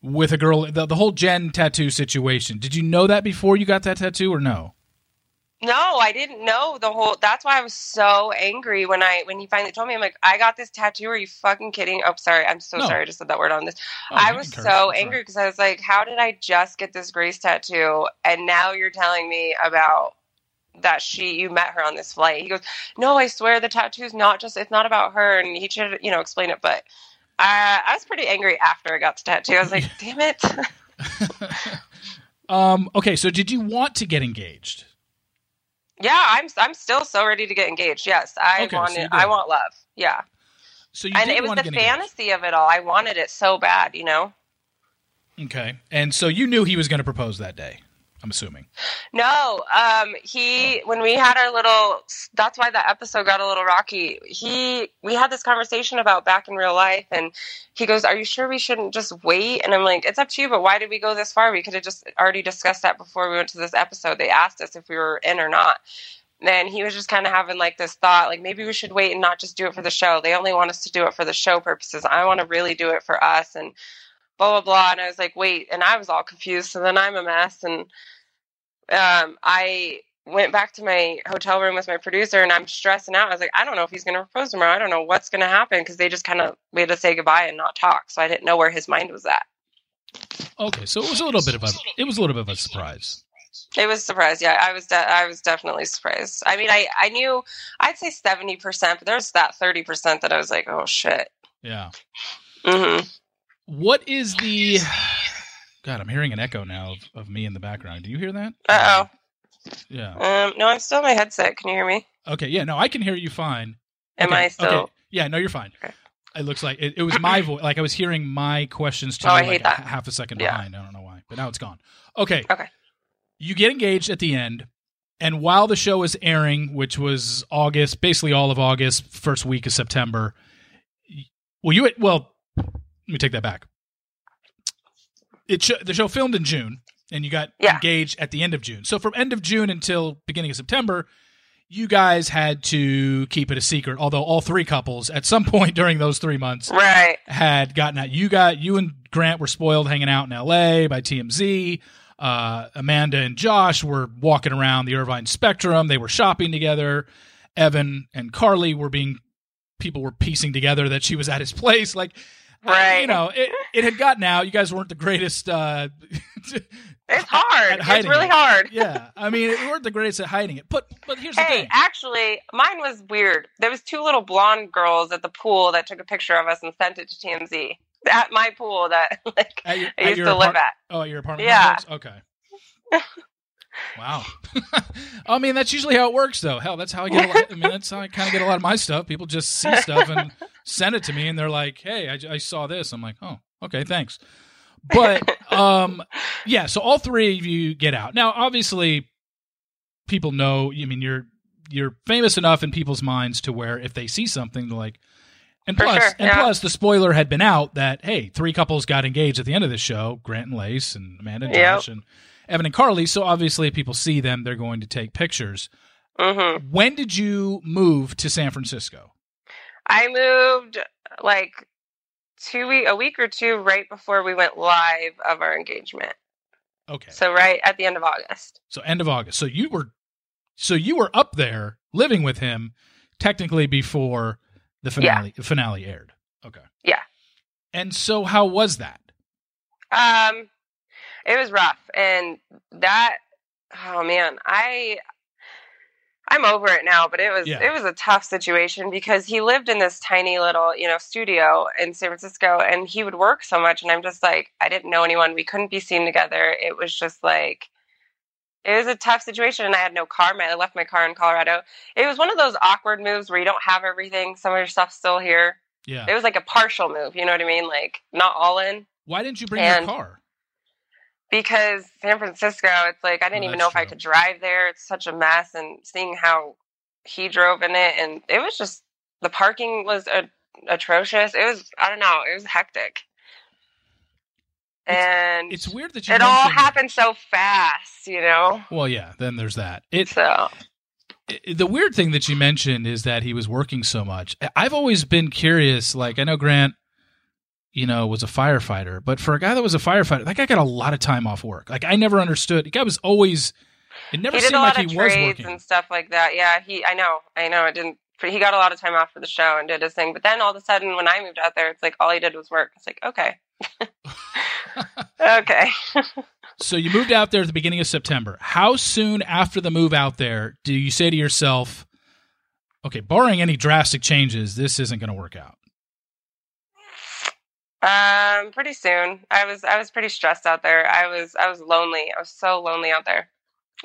with a girl, the, the whole Jen tattoo situation? Did you know that before you got that tattoo, or no?
No, I didn't know the whole. That's why I was so angry when I when he finally told me. I'm like, I got this tattoo. Are you fucking kidding? Oh, sorry. I'm so
No.
sorry. I just said that word on this.
Oh,
I was so angry because I was like, how did I just get this Grace tattoo, and now you're telling me about that she you met her on this flight? He goes, no, I swear the tattoo's not just. It's not about her, and he should you know explain it, but. I, I was pretty angry after I got the tattoo. I was like, "Damn it!"
Um. Okay. So, did you want to get engaged?
Yeah, I'm. I'm still so ready to get engaged. Yes, I
Okay, so
want
you
it. I want love. Yeah.
So you
and it was the
get engaged.
fantasy of it all. I wanted it so bad, you know.
Okay. And so you knew he was going to propose that day. I'm assuming.
No, um, he when we had our little. That's why that episode got a little rocky. He we had this conversation about back in real life, and he goes, "Are you sure we shouldn't just wait?" And I'm like, "It's up to you, but why did we go this far? We could have just already discussed that before we went to this episode. They asked us if we were in or not." And he was just kind of having like this thought, like maybe we should wait and not just do it for the show. They only want us to do it for the show purposes. I want to really do it for us, and blah blah blah. And I was like, wait, and I was all confused. So then I'm a mess, and um, I went back to my hotel room with my producer, and I'm stressing out. I was like, I don't know if he's going to propose tomorrow. I don't know what's going to happen because they just kind of we had to say goodbye and not talk. So I didn't know where his mind was at.
Okay. So it was a little bit of a. It was a little bit of a surprise.
It was surprised. Yeah, I was. De- I was definitely surprised. I mean, I I knew I'd say seventy percent, but there's that thirty percent that I was like, oh shit.
Yeah.
hmm
What is the? God, I'm hearing an echo now of, of me in the background. Do you hear that?
Uh oh. Yeah. Um. No, I'm still in my headset. Can you hear me?
Okay. Yeah. No, I can hear you fine.
Am
Okay,
I still?
Okay. Yeah. No, you're fine.
Okay.
It looks like it, it was my voice. Like I was hearing my questions to
Oh,
you
I
like
hate that.
h- half a second
Yeah.
behind. I don't know why, but now it's gone. Okay.
Okay.
You get engaged at the end, and while the show is airing, which was August, basically all of August, first week of September. Well, you well, let me take that back. It sh- the show filmed in June, and you got
Yeah.
engaged at the end of June. So from end of June until beginning of September, you guys had to keep it a secret. Although all three couples, at some point during those three months,
Right.
had gotten out. You got you and Grant were spoiled hanging out in L.A. by TMZ. Uh, Amanda and Josh were walking around the Irvine Spectrum. They were shopping together. Evan and Carly were being people were piecing together that she was at his place. Like,
Right.
you know, it, it had gotten out. You guys weren't the greatest. Uh,
It's hard. It's really
it.
hard.
yeah, I mean, it weren't the greatest at hiding it. But but here's the
Hey,
thing.
actually, mine was weird. There was two little blonde girls at the pool that took a picture of us and sent it to TMZ at my pool that like
At your-
I used to live at.
Oh, at your apartment
Yeah.
Okay. wow. I mean, that's usually how it works, though. Hell, that's how I get. A lot, I mean, that's how I kind of get a lot of my stuff. People just see stuff and send it to me, and they're like, "Hey, I, I saw this." I'm like, "Oh, okay, thanks." But um, yeah. So all three of you get out now. Obviously, people know. I mean, you're you're famous enough in people's minds to where if they see something, they're like. And plus,
sure,
and
yeah.
plus, the spoiler had been out that hey, three couples got engaged at the end of the show: Grant and Lace, and Amanda and
Yep.
Josh, and Evan and Carly. So obviously, if people see them, they're going to take pictures.
hmm
When did you move to San Francisco?
I moved like two week a week or two right before we went live of our engagement.
Okay,
So right at the end of August.
so end of August. So you were, so you were up there living with him, technically before the finale finale aired. Okay.
Yeah.
And so, how was that?
Um, it was rough, and that oh man, I I'm over it now. But it was
Yeah.
it was a tough situation because he lived in this tiny little you know studio in San Francisco, and he would work so much, and I'm just like I didn't know anyone. We couldn't be seen together. It was just like it was a tough situation, and I had no car. I left my car in Colorado. It was one of those awkward moves where you don't have everything. Some of your stuff's still here.
Yeah.
It was like a partial move. You know what I mean? Like not all in.
Why didn't you bring
And-
your car?
Because San Francisco, it's like I didn't
Oh,
even know if I could drive there. It's such a mess, and seeing how he drove in it, and it was just the parking was a, atrocious. It was I don't know, it was hectic, and
It's weird that you
it all happened so fast, you know.
Well, yeah. Then there's that. It,
So
the weird thing that you mentioned is that he was working so much. I've always been curious. Like I know Grant, you know, was a firefighter, but for a guy that was a firefighter, that guy got a lot of time off work. Like I never understood. The guy was always. It never seemed
a lot
like
of
he was working.
and stuff like that. Yeah, he. I know. I know. It didn't. He got a lot of time off for the show and did his thing. But then all of a sudden, when I moved out there, it's like all he did was work. It's like okay, okay.
So you moved out there at the beginning of September. How soon after the move out there do you say to yourself, okay, barring any drastic changes, this isn't going to work out?
Um, pretty soon. I was I was pretty stressed out there. I was I was lonely. I was so lonely out there.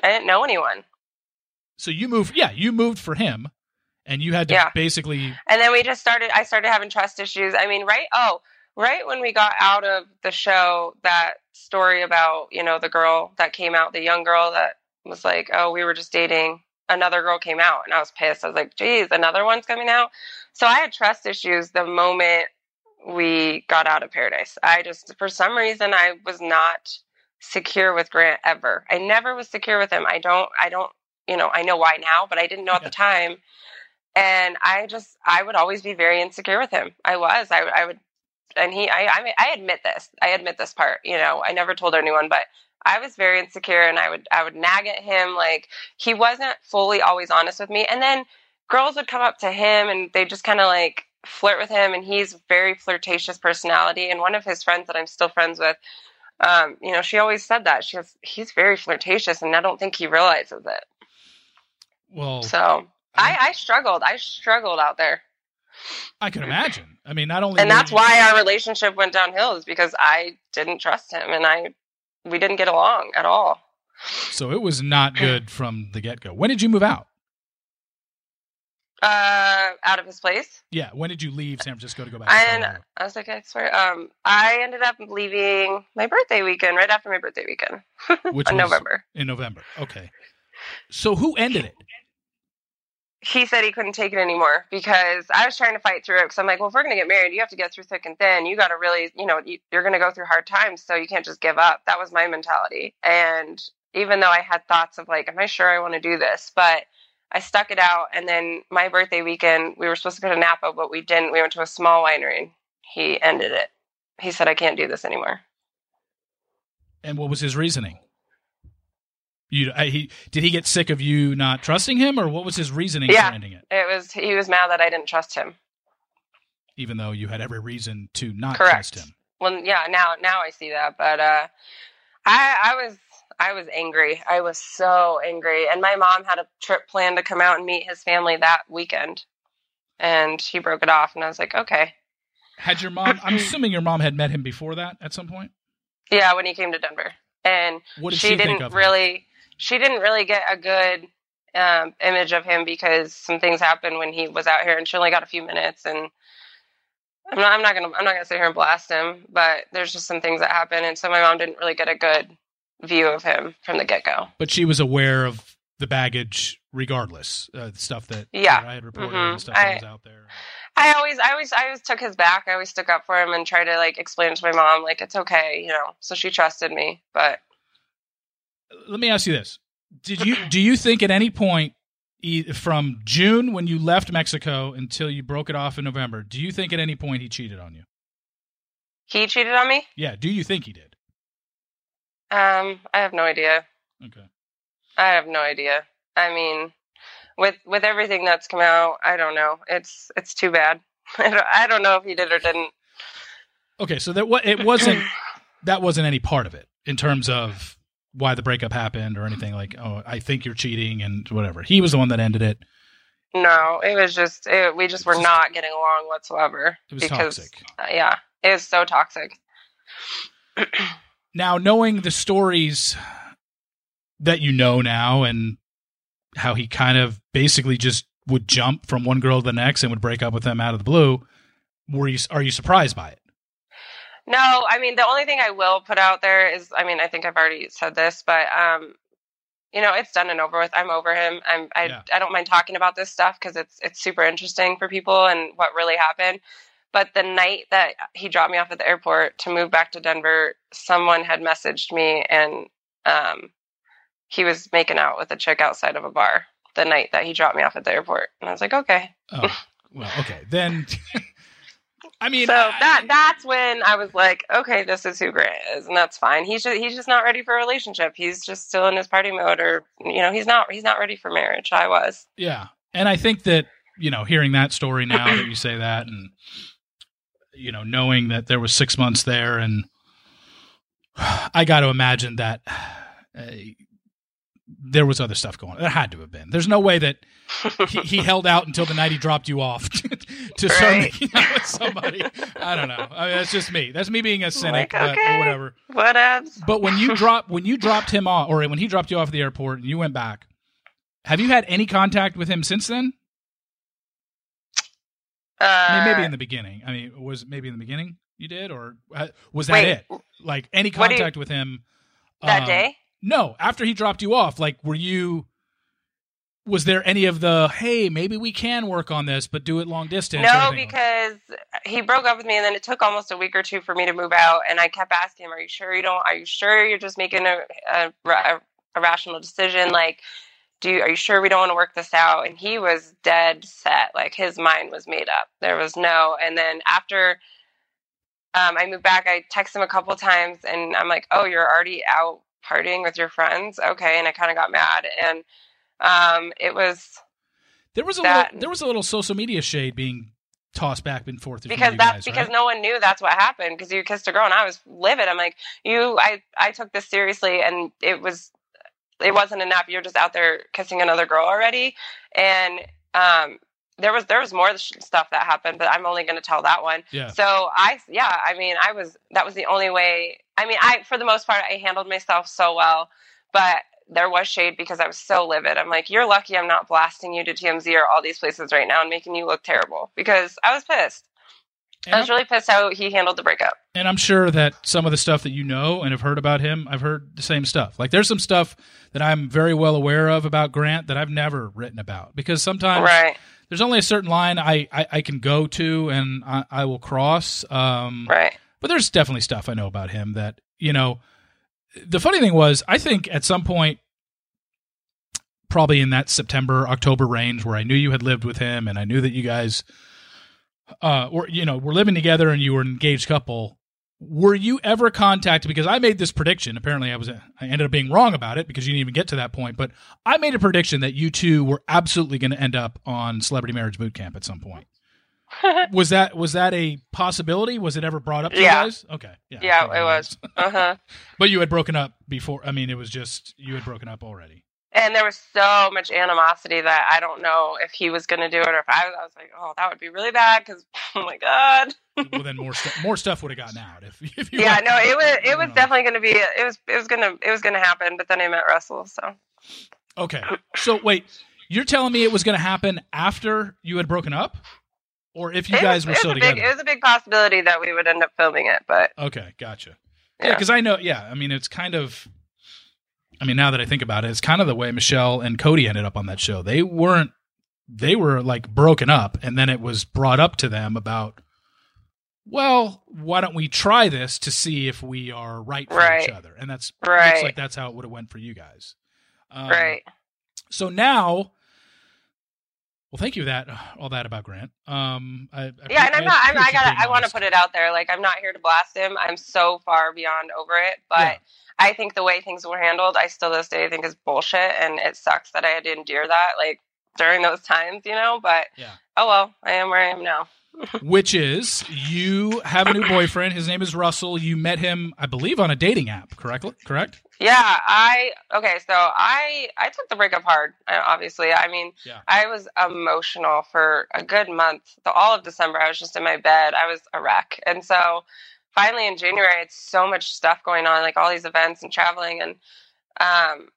I didn't know anyone.
So you moved, yeah, you moved for him, and you had to
Yeah.
basically,
And then we just started I started having trust issues. I mean, right oh, right when we got out of the show, that story about, you know, the girl that came out, the young girl that was like, Oh, we were just dating. Another girl came out and I was pissed. I was like, geez, another one's coming out. So I had trust issues the moment we got out of paradise. I just for some reason I was not secure with Grant ever. I never was secure with him. I don't I don't you know, I know why now, but I didn't know at
Yeah.
the time. And I just I would always be very insecure with him. I was. I I would and he I I, mean, I admit this. I admit this part, you know. I never told anyone, but I was very insecure and I would I would nag at him like he wasn't fully always honest with me. And then girls would come up to him and they just kind of like flirt with him and he's very flirtatious personality and one of his friends that I'm still friends with um, you know, she always said that. She has he's very flirtatious and I don't think he realizes it.
well,
So I, I struggled. I struggled out there.
I can imagine. I mean, not only
And that's
you-
why our relationship went downhill is because I didn't trust him and I we didn't get along at all.
So it was not good from the get go. When did you move out?
Uh out of his place.
Yeah, when did you leave San Francisco to go back? To
And
Colorado?
I was like, I swear, um, I ended up leaving my birthday weekend, right after my birthday weekend.
Which
in November.
In November. Okay. So who ended it?
he said he couldn't take it anymore because I was trying to fight through it. Because I'm like, well, if we're going to get married, you have to get through thick and thin. You got to really, you know, you, you're going to go through hard times, so you can't just give up. That was my mentality. And even though I had thoughts of like, am I sure I want to do this? But I stuck it out. And then my birthday weekend, we were supposed to go to Napa, but we didn't. We went to a small winery. And he ended it. He said, I can't do this anymore.
And what was his reasoning? You, I, he did he get sick of you not trusting him, or what was his reasoning
Yeah.
for ending it?
It was he was mad that I didn't trust him.
Even though you had every reason to not
Correct.
trust him.
Well, yeah, now now I see that, but uh, I I was I was angry. I was so angry, and my mom had a trip planned to come out and meet his family that weekend, and she broke it off, and I was like, okay,
Had your mom? I'm assuming your mom had met him before that at some point.
yeah. When he came to Denver, and
did
she,
she,
didn't
think of him?
really she didn't really get a good um, image of him because some things happened when he was out here, and she only got a few minutes, and. I'm not, I'm not gonna I'm not gonna sit here and blast him, but there's just some things that happen, and so my mom didn't really get a good view of him from the get go.
But she was aware of the baggage, regardless. Uh, the stuff that
Yeah.
that I had reported
Mhm.
and stuff that was out there.
I always, I always, I always took his back. I always stuck up for him and tried to like explain to my mom, like it's okay, you know. So she trusted me, but
Let me ask you this: Did you do you think at any point from June when you left Mexico until you broke it off in November, do you think at any point he cheated on you?
he cheated on me.
Yeah. Do you think he did?
Um, I have no idea.
Okay.
I have no idea. I mean, with with everything that's come out, I don't know. It's it's too bad. I don't, I don't know if he did or didn't.
Okay. So that what it wasn't that wasn't any part of it in terms of why the breakup happened or anything like oh I think you're cheating and whatever. He was the one that ended it.
No, it was just it, we just were
Just-
not getting along whatsoever.
It was
because,
toxic.
uh, yeah, it was so toxic.
Now, knowing the stories that you know now and how he kind of basically just would jump from one girl to the next and would break up with them out of the blue. Were you are you surprised by it?
No, I mean the only thing I will put out there is I mean I think I've already said this, but um you know it's done and over with. I'm over him. I'm I
Yeah.
I don't mind talking about this stuff because it's it's super interesting for people and what really happened. But the night that he dropped me off at the airport to move back to Denver, someone had messaged me and um he was making out with a chick outside of a bar the night that he dropped me off at the airport. And I was like, okay.
Oh, well, okay. Then I mean
so
I-
that that's when I was like, okay, this is who Grant is, and that's fine. He's just he's just not ready for a relationship. He's just still in his party mode, or you know, he's not he's not ready for marriage. I was.
Yeah. And I think that, you know, hearing that story now that you say that and, you know, knowing that there was six months there and I got to imagine that uh, there was other stuff going on. There had to have been. There's no way that he, he held out until the night he dropped you off to start
Right.
making out with somebody. I don't know. I mean, that's just me. That's me being a cynic,
Like,
but
okay.
whatever.
what else?
But when you drop when you dropped him off, or when he dropped you off at the airport and you went back, have you had any contact with him since then?
Uh,
I mean, maybe in the beginning. I mean, was maybe in the beginning you did, or uh, was that
wait,
it? Like any
do you-
contact with him
that
um,
day.
No, after he dropped you off, like were you? Was there any of the hey, maybe we can work on this, but do it long distance?
No,
anything like-
because he broke up with me, and then it took almost a week or two for me to move out. And I kept asking him, "Are you sure you don't? Are you sure you're just making a a, a, a rational decision? Like, do you, are you sure we don't want to work this out?" And he was dead set. Like his mind was made up. There was no. And then after um, I moved back, I texted him a couple times, and I'm like, "Oh, you're already out partying with your friends? Okay." And I kind of got mad, and um, it was
there was a
that-
little there was a little social media shade being tossed back and forth
because that's
guys,
because
right?
no one knew that's what happened because you kissed a girl and I was livid. I'm like, you, I, I took this seriously and it was, it wasn't enough. You're just out there kissing another girl already, and um, there was there was more stuff that happened, but I'm only going to tell that one.
yeah,
So I, yeah, I mean, I was that was the only way. I mean, I for the most part I handled myself so well, but there was shade because I was so livid. I'm like, you're lucky I'm not blasting you to TMZ or all these places right now and making you look terrible because I was pissed.
And,
I was really pissed how he handled the breakup.
and I'm sure that some of the stuff that you know and have heard about him, I've heard the same stuff. Like there's some stuff that I'm very well aware of about Grant that I've never written about because sometimes
Right,
there's only a certain line I, I, I can go to and I, I will cross. Um,
right.
but there's definitely stuff I know about him that, you know, the funny thing was, I think at some point, probably in that September, October range where I knew you had lived with him and I knew that you guys, uh, or you know, were living together and you were an engaged couple. Were you ever contacted? Because I made this prediction. Apparently, I was I ended up being wrong about it because you didn't even get to that point. But I made a prediction that you two were absolutely going to end up on Celebrity Marriage Boot Camp at some point. was that was that a possibility? Was it ever brought up to
Yeah.
you guys? Okay, yeah,
Yeah, it was. Uh huh.
But you had broken up before. I mean, it was just you had broken up already.
And there was so much animosity that I don't know if he was going to do it or if I was. I was like, oh, that would be really bad because, oh my god.
well, then more stuff more stuff would have gotten out if if you.
yeah, no, it was it was
know.
definitely going to be it was it was gonna it was gonna happen. But then I met Russell, so
Okay, so wait, you're telling me it was going to happen after you had broken up, or if you
it
guys
was,
were still together?
big it was a big possibility that we would end up filming it. But
Okay, gotcha. Yeah,
Yeah.
because I know. Yeah, I mean, it's kind of. I mean, now that I think about it, it's kind of the way Michelle and Cody ended up on that show. They weren't. They were like broken up, and then it was brought up to them about. Well, why don't we try this to see if we are right for
Right.
each other? And that's looks
right,
like that's how it would have went for you guys. Um,
right.
So now, well, thank you for that all that about Grant. Um, I, I
Yeah, and I'm not. I'm, I gotta. I want to put it out there. Like, I'm not here to blast him. I'm so far beyond over it. But
Yeah.
I think the way things were handled, I still this day think is bullshit, and it sucks that I had to endure that. Like during those times, you know. But
Yeah.
oh well, I am where I am now.
which is you have a new boyfriend. His name is Russell. You met him, I believe, on a dating app. Correct? Correct?
Yeah, I okay. So I I took the breakup hard. uh, Obviously, I mean,
Yeah.
I was emotional for a good month. The all of December, I was just in my bed. I was a wreck, and so finally in January, it's so much stuff going on, like all these events and traveling, and um,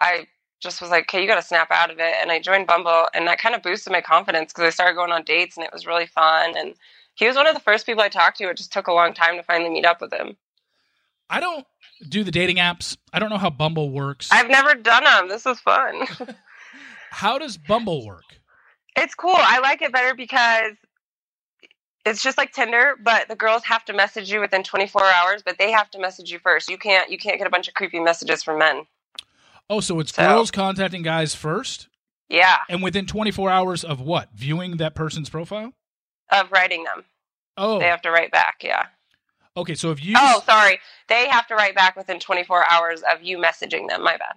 I just was like, okay, you got to snap out of it. And I joined Bumble, and that kind of boosted my confidence because I started going on dates, and it was really fun. And he was one of the first people I talked to. It just took a long time to finally meet up with him.
I don't do the dating apps. I don't know how Bumble works.
I've never done them. This is fun.
how does Bumble work?
It's cool. I like it better because it's just like Tinder, but the girls have to message you within 24 hours, but they have to message you first. You can't you can't get a bunch of creepy messages from men.
Oh, so it's
So-
girls contacting guys first,
Yeah,
and within 24 hours of what? Viewing that person's profile?
of writing them.
Oh,
They have to write back. Yeah.
Okay. So if you
Oh, sorry. They have to write back within 24 hours of you messaging them. My bad.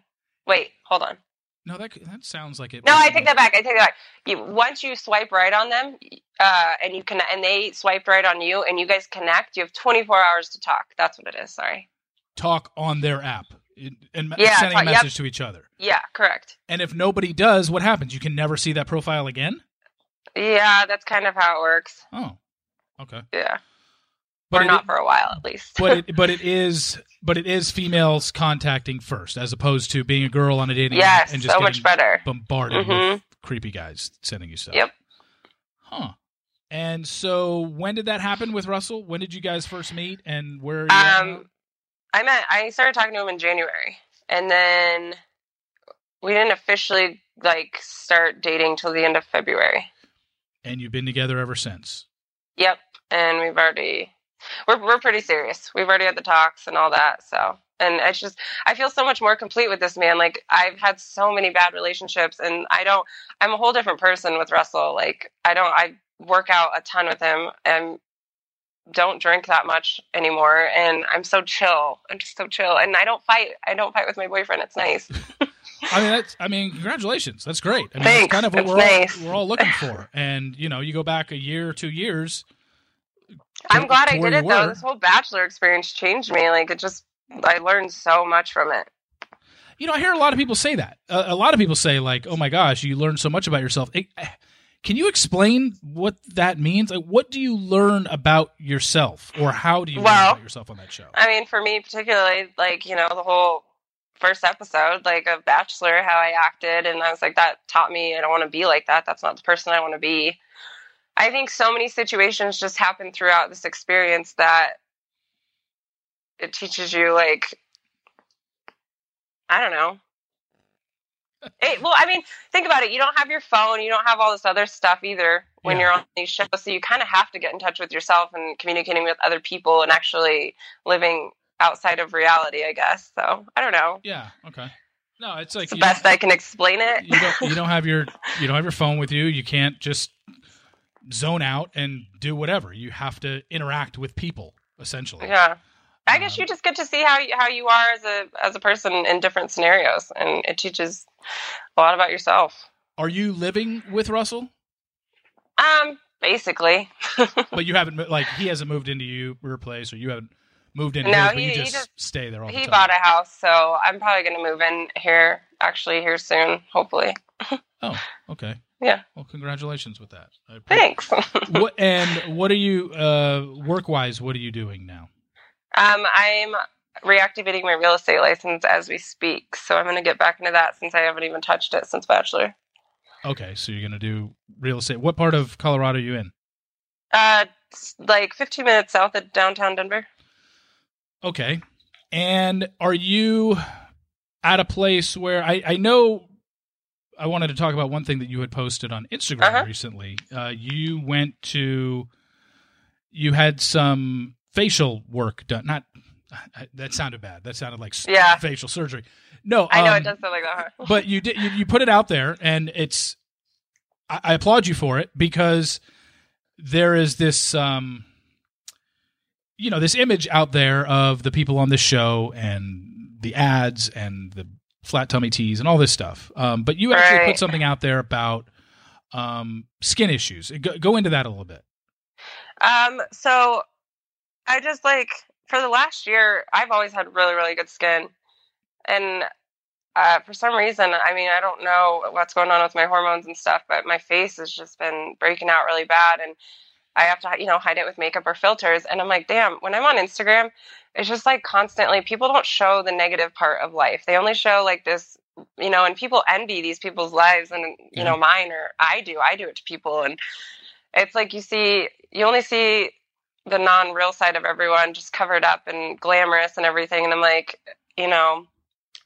Wait, hold on.
no, that that sounds like it.
No, I take that back. I take that back. You, once you swipe right on them, uh, and you can, and they swiped right on you, and you guys connect, you have 24 hours to talk. That's what it is. Sorry.
talk on their app and-
Yeah,
sending a
talk- yep.
message to each other.
Yeah, correct.
And if nobody does, what happens? You can never see that profile again.
Yeah, that's kind of how it works.
Oh, okay.
Yeah,
But
or
it,
not for a while at least.
but it, but it is but it is females contacting first, as opposed to being a girl on a dating app
yes,
and just
so
getting
much better.
bombarded
Mhm.
with creepy guys sending you stuff.
Yep.
Huh. And so, when did that happen with Russell? When did you guys first meet, and where? Are you at?
Um, I met. I started talking to him in January, and then we didn't officially like start dating till the end of February.
and you've been together ever since.
Yep, and we've already we're we're pretty serious. We've already had the talks and all that. So, and it's just I feel so much more complete with this man. Like I've had so many bad relationships, and I don't. I'm a whole different person with Russell. Like I don't. I work out a ton with him, and don't drink that much anymore. And I'm so chill. I'm just so chill, and I don't fight. I don't fight with my boyfriend. It's nice.
I mean, that's. I mean, congratulations. That's great. I mean,
Thanks.
that's kind of what we're
nice.
all, we're all looking for. And you know, you go back a year or two years.
I'm glad I did it though. This whole bachelor experience changed me. Like it just, I learned so much from it.
You know, I hear a lot of people say that. A, a lot of people say like, "Oh my gosh, you learn so much about yourself." It- can you explain what that means? Like, what do you learn about yourself, or how do you learn about yourself on that show?
I mean, for me particularly, like you know, the whole first episode, like of Bachelor, how I acted, and I was like, that taught me I don't want to be like that. That's not the person I want to be. I think so many situations just happen throughout this experience that it teaches you, like, I don't know. It, well, I mean, think about it. You don't have your phone. You don't have all this other stuff either when
Yeah.
you're on these shows. So you kind of have to get in touch with yourself and communicating with other people and actually living outside of reality, I guess. So I don't know.
Yeah. Okay. No, it's like
It's the best I can explain it.
you don't you don't have your you don't have your phone with you. You can't just zone out and do whatever. You have to interact with people essentially.
yeah. I guess
Um,
you just get to see how you, how you are as a as a person in different scenarios, and it teaches a lot about yourself.
Are you living with Russell?
Um, basically,
But you haven't like he hasn't moved into you your place, or you haven't moved into
No,
his, but
he-
you
he
just,
just-
stay there all the
he bought a house, so I'm probably going to move in here. Actually, here soon, hopefully.
Oh, okay.
Yeah.
Well, congratulations with that.
Thanks.
what and what are you uh work wise? What are you doing now?
Um, I'm reactivating my real estate license as we speak, so I'm going to get back into that since I haven't even touched it since Bachelor.
Okay, so you're gonna do real estate. What part of Colorado are you in?
Uh, like 15 minutes south of downtown Denver.
Okay. And are you at a place where I, I know I wanted to talk about one thing that you had posted on Instagram
Uh-huh.
recently. Uh, you went to, you had some facial work done. Not, that sounded bad. That sounded like
Yeah.
facial surgery. No,
I know
um,
it does sound like that. huh?
but you did you, you put it out there and it's I, I applaud you for it because there is this um you know this image out there of the people on this show and the ads and the flat tummy teas and all this stuff. Um but you actually
Right.
put something out there about um skin issues. Go, go into that a little bit.
Um, so I just like for the last year, I've always had really, really good skin, and uh, for some reason, I mean, I don't know what's going on with my hormones and stuff, but my face has just been breaking out really bad, and I have to, you know, hide it with makeup or filters. And I'm like, damn, when I'm on Instagram, it's just like constantly people don't show the negative part of life. They only show like this you know, and people envy these people's lives and you
Yeah.
know mine or I do. I do it to people and it's like you see you only see the non-real side of everyone just covered up and glamorous and everything and I'm like, you know,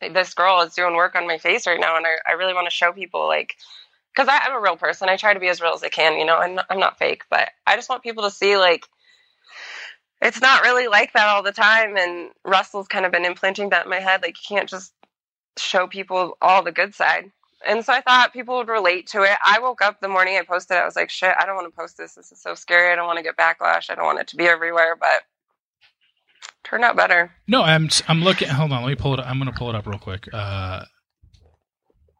this girl is doing work on my face right now and I, I really want to show people like because I'm a real person. I try to be as real as I can, you know, I'm I'm not fake, but I just want people to see like it's not really like that all the time. And Russell's kind of been implanting that in my head. Like, you can't just show people all the good side. And so I thought people would relate to it. I woke up the morning I posted it. I was like, shit, I don't want to post this. This is so scary. I don't want to get backlash. I don't want it to be everywhere. But turned out better.
No, I'm I'm looking. Hold on, let me pull it. up. I'm going to pull it up real quick. Uh,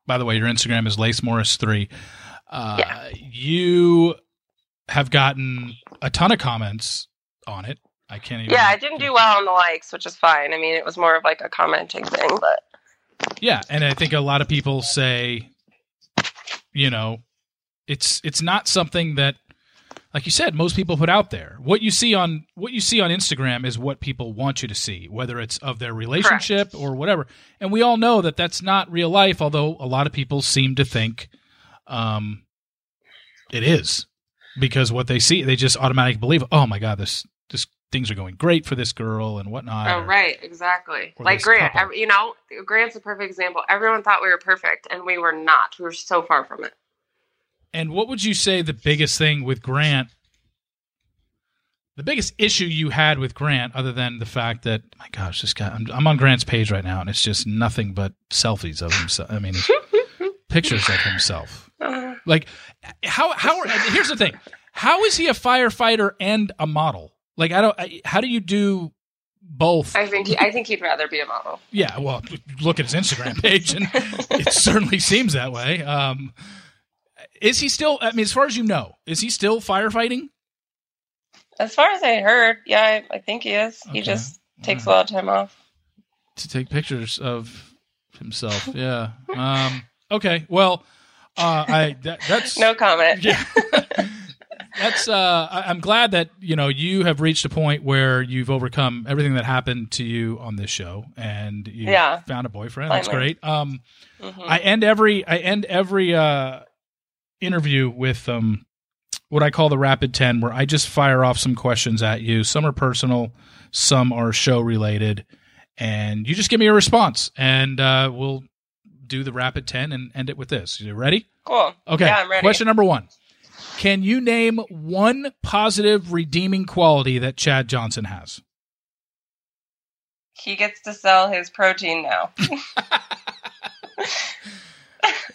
by the way, your Instagram is Lace Morris three. Uh,
Yeah.
You have gotten a ton of comments on it. I can't even.
Yeah, I didn't do well on the likes, which is fine. I mean, it was more of like a commenting thing, but
Yeah, and I think a lot of people say, you know, it's it's not something that, like you said, most people put out there. What you see on what you see on Instagram is what people want you to see, whether it's of their relationship or whatever. And we all know that that's not real life. Although a lot of people seem to think, um, it is because what they see, they just automatically believe. Oh my god, this this things are going great for this girl and whatnot.
Oh,
or-
right, exactly. Like Grant, every, you know, Grant's a perfect example. Everyone thought we were perfect, and we were not. We were so far from it.
And what would you say the biggest thing with Grant, the biggest issue you had with Grant, other than the fact that, my gosh, this guy, I'm, I'm on Grant's page right now, and it's just nothing but selfies of himself. I mean, pictures of himself.
Uh,
Like, how, how, here's the thing how is he a firefighter and a model? Like, I don't, I, how do you do both?
I think he, I think he'd rather be a model.
Yeah, well, look at his Instagram page, and it certainly seems that way. Um, is he still? I mean, as far as you know, is he still firefighting?
As far as I heard, yeah, I, I think he is.
Okay.
He just takes
All
a lot of time off.
to take pictures of himself. Yeah. Um, okay. Well, uh, I that, that's
No comment.
Yeah. that's. Uh, I, I'm glad that you know you have reached a point where you've overcome everything that happened to you on this show, and you
Yeah.
found a boyfriend. That's great. Um,
Mhm.
I end every I end every uh, interview with um, what I call the rapid ten, where I just fire off some questions at you. Some are personal, some are show related, and you just give me a response, and uh, we'll do the rapid ten and end it with this. You ready?
cool.
Okay.
Yeah, I'm ready.
Question number one: Can you name one positive, redeeming quality that Chad Johnson has?
He gets to sell his protein now.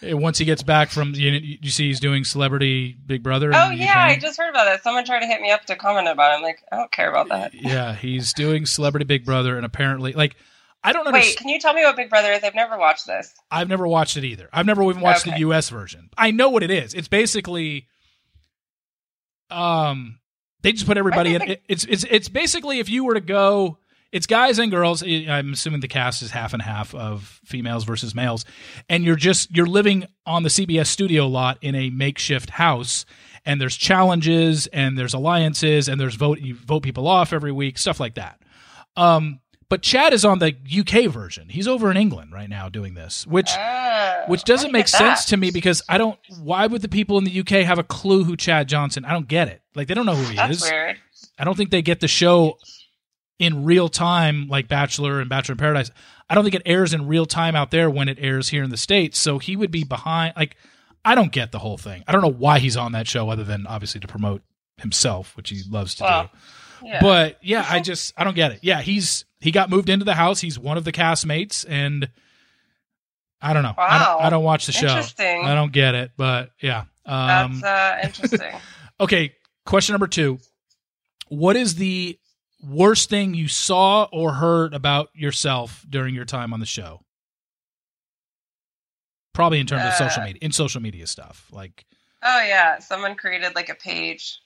Once he gets back from, you, you see, he's doing Celebrity Big Brother.
oh yeah, I just heard about that. Someone tried to hit me up to comment about it. I'm like, I don't care about that.
Yeah, he's doing Celebrity Big Brother, and apparently, like, I don't
Wait, can you tell me what Big Brother is? I've never watched this.
I've never watched it either. I've never even watched the U.S. version. I know what it is. It's basically, um, they just put everybody in. It, it's it's it's basically if you were to go, it's guys and girls. I- I'm assuming the cast is half and half of females versus males, and you're just you're living on the CBS studio lot in a makeshift house. And there's challenges, and there's alliances, and there's vote you vote people off every week, stuff like that. Um, but Chad is on the UK version. He's over in England right now doing this, which
Ah,
which doesn't make sense to me because I don't. Why would the people in the UK have a clue who Chad Johnson? I don't get it. Like they don't know who he
That's
is.
weird.
I don't think they get the show in real time like Bachelor and Bachelor in Paradise. I don't think it airs in real time out there when it airs here in the states. So he would be behind. Like I don't get the whole thing. I don't know why he's on that show other than obviously to promote himself, which he loves to
Well,
do.
Yeah.
But yeah, I just I don't get it. Yeah, he's he got moved into the house. He's one of the castmates, and I don't know. I,
Wow.
don't, I don't watch the show.
Interesting.
I don't get it, but yeah. Um,
That's uh, interesting.
okay, question number two: What is the worst thing you saw or heard about yourself during your time on the show? Probably in terms of social
Uh,
media, in social media stuff. Like,
oh yeah, someone created like a page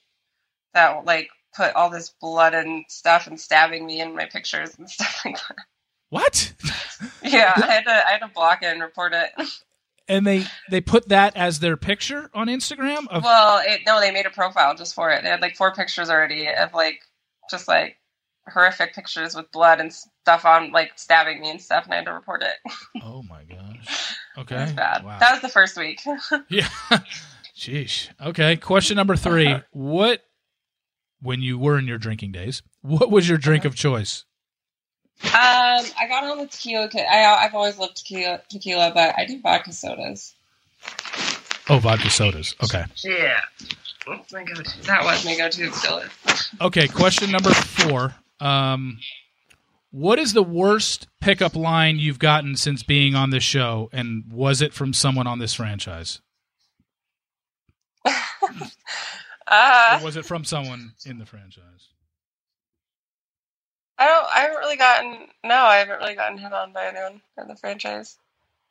that like put all this blood and stuff and stabbing me in my pictures and stuff like that.
what?
Yeah, I had to I had to block it and report it.
and they they put that as their picture on Instagram of
Well, it, no, they made a profile just for it. They had like four pictures already of like just like horrific pictures with blood and stuff on like stabbing me and stuff, and I had to report it.
Oh my gosh! Okay.
It was bad.
Wow.
That was the first week.
Yeah. Sheesh. Okay. Question number three. What, when you were in your drinking days, what was your drink of choice?
Um, I got on the tequila. I I've always loved tequila, tequila, but I do vodka sodas.
Oh, vodka sodas. Okay.
Yeah, that's my go-to. That was my go-to. Still is.
Okay. Question number four. Um, what is the worst pickup line you've gotten since being on this show, and was it from someone on this franchise,
Uh,
or was it from someone in the franchise?
I don't. I haven't really gotten. No, I haven't really gotten hit on by anyone in the franchise.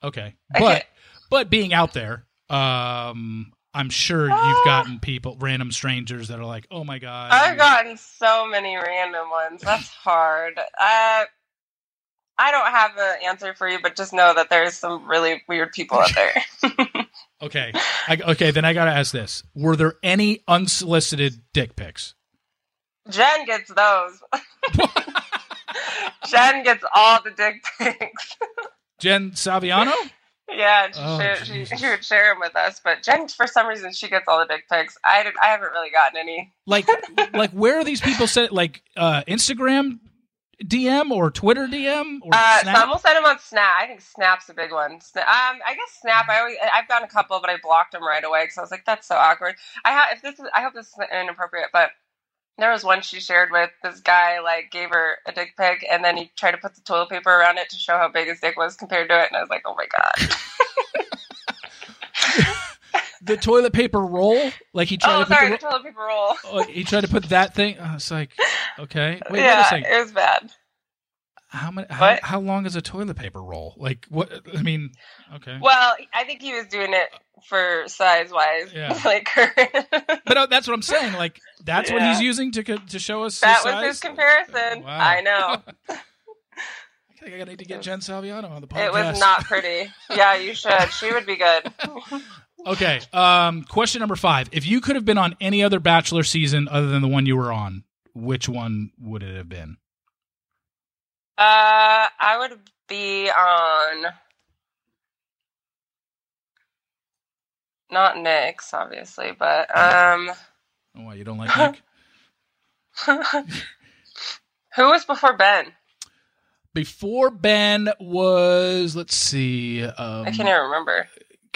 Okay, but but being out there, um, I'm sure
Ah.
you've gotten people, random strangers that are like, "Oh my god."
I've gotten so many random ones. That's hard. Uh, I don't have an answer for you, but just know that there's some really weird people out there.
Okay, I, okay. Then I gotta ask this: Were there any unsolicited dick pics?
Jen gets those. Jen gets all the dick pics.
Jen Saviano?
Yeah, she,
Oh,
she, she would share them with us. But Jen, for some reason, she gets all the dick pics. I, I haven't really gotten any.
Like, like where are these people set? Like uh, Instagram DM or Twitter DM or
Uh,
Snap?
will send them on Snap. I think Snap's a big one. Um, I guess Snap. I always, I've gotten a couple, but I blocked them right away because I was like, "That's so awkward." I ha- if this is, I hope this is inappropriate, but there was one she shared with this guy. Like, gave her a dick pic, and then he tried to put the toilet paper around it to show how big his dick was compared to it, and I was like, "Oh my god!"
the toilet paper roll? Like he tried
oh,
to put
sorry,
the,
toilet paper roll.
oh, he tried to put that thing. I was like, okay, wait, wait a
yeah,
second.
it was bad.
How many? How, how long is a toilet paper roll? Like what? I mean, okay.
Well, I think he was doing it for size wise,
Yeah.
like her.
But uh, that's what I'm saying. Like that's what he's using to to show us.
that
his
was
size?
his comparison.
Wow.
I know.
I think I need to get Jen Saviano on the podcast.
It was not pretty. Yeah, you should. She would be good.
Okay. Um, question number five: If you could have been on any other Bachelor season other than the one you were on, which one would it have been?
Uh, I would be on. Not Nick's, obviously, but um,
Oh, why you don't like Nick?
who was before Ben?
Before Ben was, let's see, um,
I can't even remember.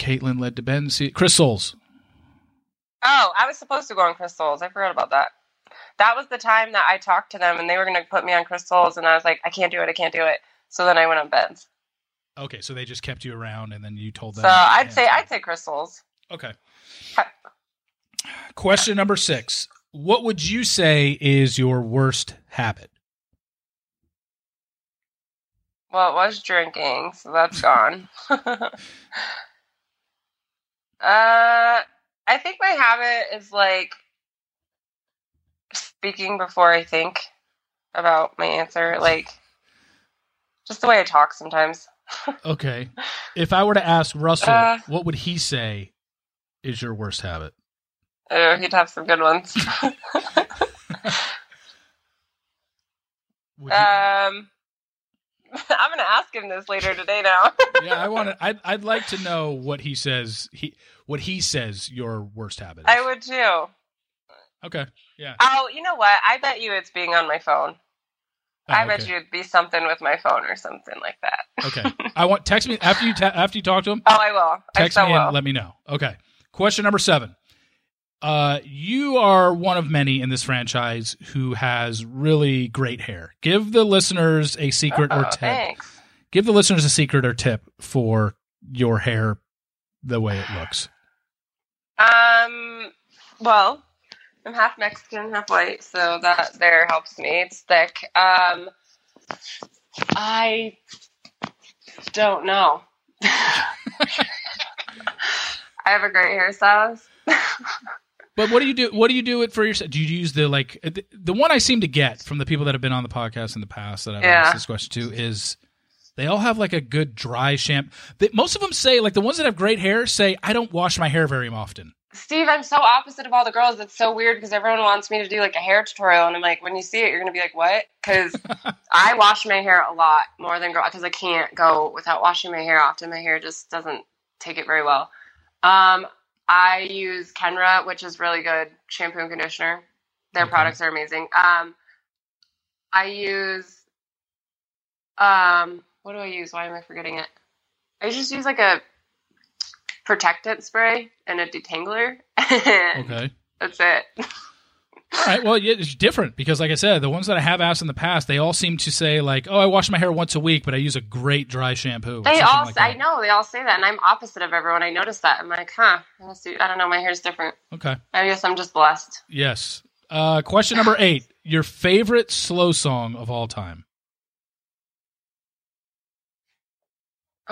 Kaitlyn led to Ben. See, Chris Soules.
Oh, I was supposed to go on Chris Soules'. I forgot about that. That was the time that I talked to them, and they were going to put me on Chris Soules', and I was like, I can't do it. I can't do it. So then I went on Ben's.
Okay, so they just kept you around, and then you told them.
So I'd say I'd say Chris
Soules'.
Okay.
Question number six: What would you say is your worst habit?
Well, it was drinking, so that's gone. uh, I think my habit is like speaking before I think about my answer, like just the way I talk sometimes.
Okay. If I were to ask Russell,
Uh.
what would he say is your worst habit?
Uh, he'd have some good ones.
You-
um, I'm gonna ask him this later today. Now,
yeah, I want to. I'd, I'd like to know what he says. He what he says your worst habit. Is.
I would too.
Okay. Yeah.
Oh, you know what? I bet you it's being on my phone.
Oh,
I bet
okay.
you it'd be something with my phone or something like that.
Okay. I want text me after you ta- after you talk to him.
Oh, I will.
Text
I so
me
will.
and let me know. Okay. Question number seven. Uh, you are one of many in this franchise who has really great hair. Give the listeners a secret or
Oh,
tip.
thanks.
Give the listeners a secret or tip for your hair, the way it looks.
Um. Well, I'm half Mexican, half white, so that there helps me. It's thick. Um. I don't know. I have a great hairstylist.
But what do you do? What do you do it for yourself? Do you use the like the, the one I seem to get from the people that have been on the podcast in the past that I've
Yeah.
asked this question to is they all have like a good dry shampoo. Most of them say like the ones that have great hair say I don't wash my hair very often.
Steve, I'm so opposite of all the girls. It's so weird because everyone wants me to do like a hair tutorial, and I'm like, when you see it, you're gonna be like, what? Because I wash my hair a lot more than girls because I can't go without washing my hair often. My hair just doesn't take it very well. Um, I use Kenra, which is really good shampoo and conditioner. Their
Okay.
products are amazing. Um, I use um, what do I use? Why am I forgetting it? I just use like a protectant spray and a detangler.
Okay.
That's it.
All right. Well, it's different because, like I said, the ones that I have asked in the past, they all seem to say like, "Oh, I wash my hair once a week, but I use a great dry shampoo."
They all,
like
I know, they all say that, and I'm opposite of everyone. I noticed that. I'm like, huh? I don't know. My hair's different.
Okay.
I guess I'm just blessed.
Yes. Uh, question number eight: Your favorite slow song of all time?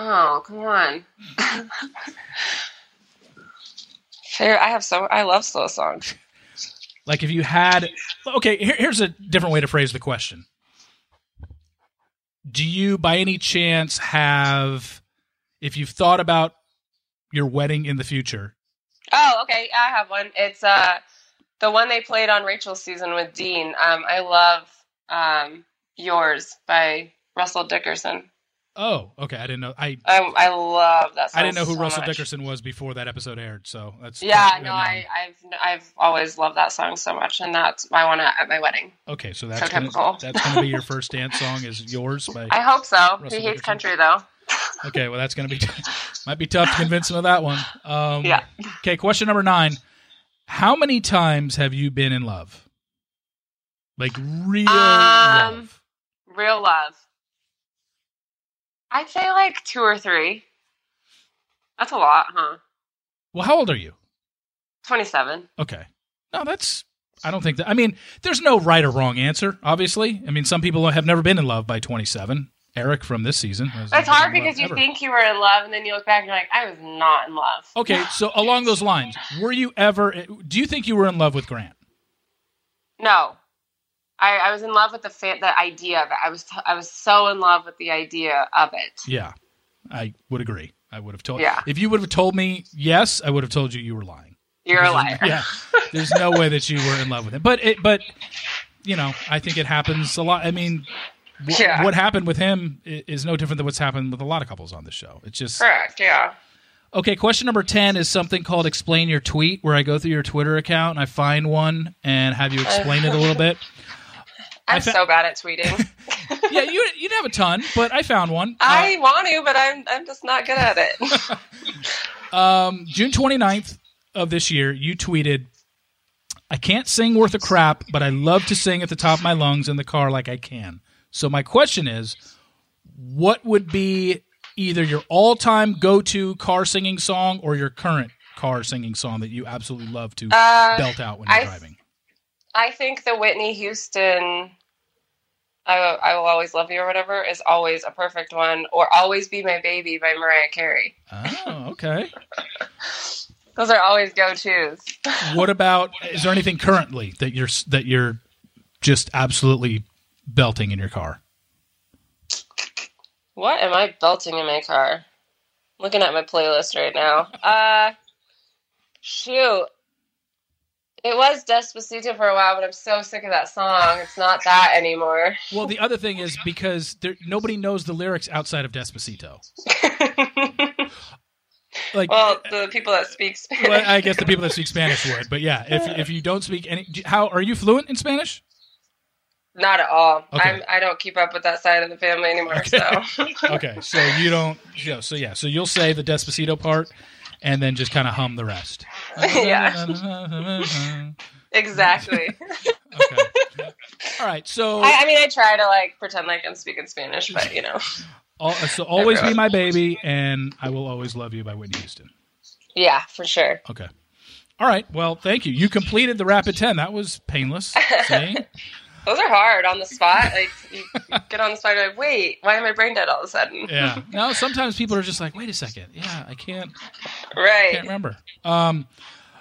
Oh, come on. Fair. I have so. I love slow songs.
Like, if you had, okay, here, here's a different way to phrase the question. Do you, by any chance, have, if you've thought about your wedding in the future?
Oh, okay. I have one. It's uh the one they played on Rachel's season with Dean. Um, I love um yours by Russell Dickerson.
Oh, okay. I didn't know. I
I I love that. Song
I didn't know who
so
Russell
much.
Dickerson was before that episode aired. So that's
Yeah, no, I, I've I've always loved that song so much, and that's I want to at my wedding.
Okay, so that's
So
gonna,
typical.
that's going to be your first dance song. Is yours by?
I hope so.
Russell
he hates
Dickerson?
country though.
Okay, well that's going to be might be tough to convince him of that one. Um,
Yeah.
Okay, question number nine: How many times have you been in love? Like real
Um,
love?
Real love. I'd say like two or three. That's a lot, huh?
Well, how old are you?
Twenty-seven.
Okay, no, that's. I don't think that. I mean, there's no right or wrong answer. Obviously, I mean, some people have never been in love by 27. Eric from this season. has
It's hard
been in love
because you
ever.
think you were in love, and then you look back and you're like, I was not in love.
Okay, so along those lines, were you ever? Do you think you were in love with Grant?
No, I, I was in love with the fa- the idea of it. I was I was so in love with the idea of it.
Yeah, I would agree. I would have told.
Yeah.
If you would have told me yes, I would have told you you were lying.
You're a liar.
Yeah. There's no way that you were in love with him. But it, but you know, I think it happens a lot. I mean, wh-
Yeah.
what happened with him is no different than what's happened with a lot of couples on the show. It's just
Correct. Yeah.
okay. Question number ten is something called "Explain Your Tweet," where I go through your Twitter account and I find one and have you explain it a little bit.
I'm
fa-
so bad at tweeting.
Yeah, you you didn't have a ton, but I found one. Uh,
I want to, but I'm I'm just not good at it.
Um, June 29th of this year, you tweeted, I can't sing worth a crap, but I love to sing at the top of my lungs in the car like I can. So my question is, what would be either your all-time go-to car singing song or your current car singing song that you absolutely love to
Uh,
belt out when you're
I-
driving?
I think the Whitney Houston. I, I will always love you or whatever is always a perfect one, or always be my baby by Mariah Carey.
Oh, okay.
Those are always go tos.
what about is there anything currently that you're that you're just absolutely belting in your car?
What am I belting in my car? Looking at my playlist right now. Uh, shoot. It was Despacito for a while, but I'm so sick of that song. It's not that anymore.
Well, the other thing is because there, nobody knows the lyrics outside of Despacito. Like,
well, the people that speak Spanish.
well, I guess the people that speak Spanish would, but yeah, if if you don't speak any, how are you fluent in Spanish?
Not at all.
Okay.
I'm, I don't keep up with that side of the family anymore. So
Okay, so you don't. Yeah, so yeah, so you'll say the Despacito part, and then just kind of hum the rest.
Yeah. exactly.
okay. All right. So
I, I mean, I try to like pretend like I'm speaking Spanish, but you know,
al- so always be my baby, and I will always love you by Whitney Houston.
yeah, for sure.
Okay. All right. Well, thank you. You completed the rapid ten. That was painless.
Those are hard on the spot. Like you get on the spot, like, wait, why am I brain dead all of a sudden?
Yeah. No, sometimes people are just like, wait a second. Yeah, I can't
Right.
can't remember. Um,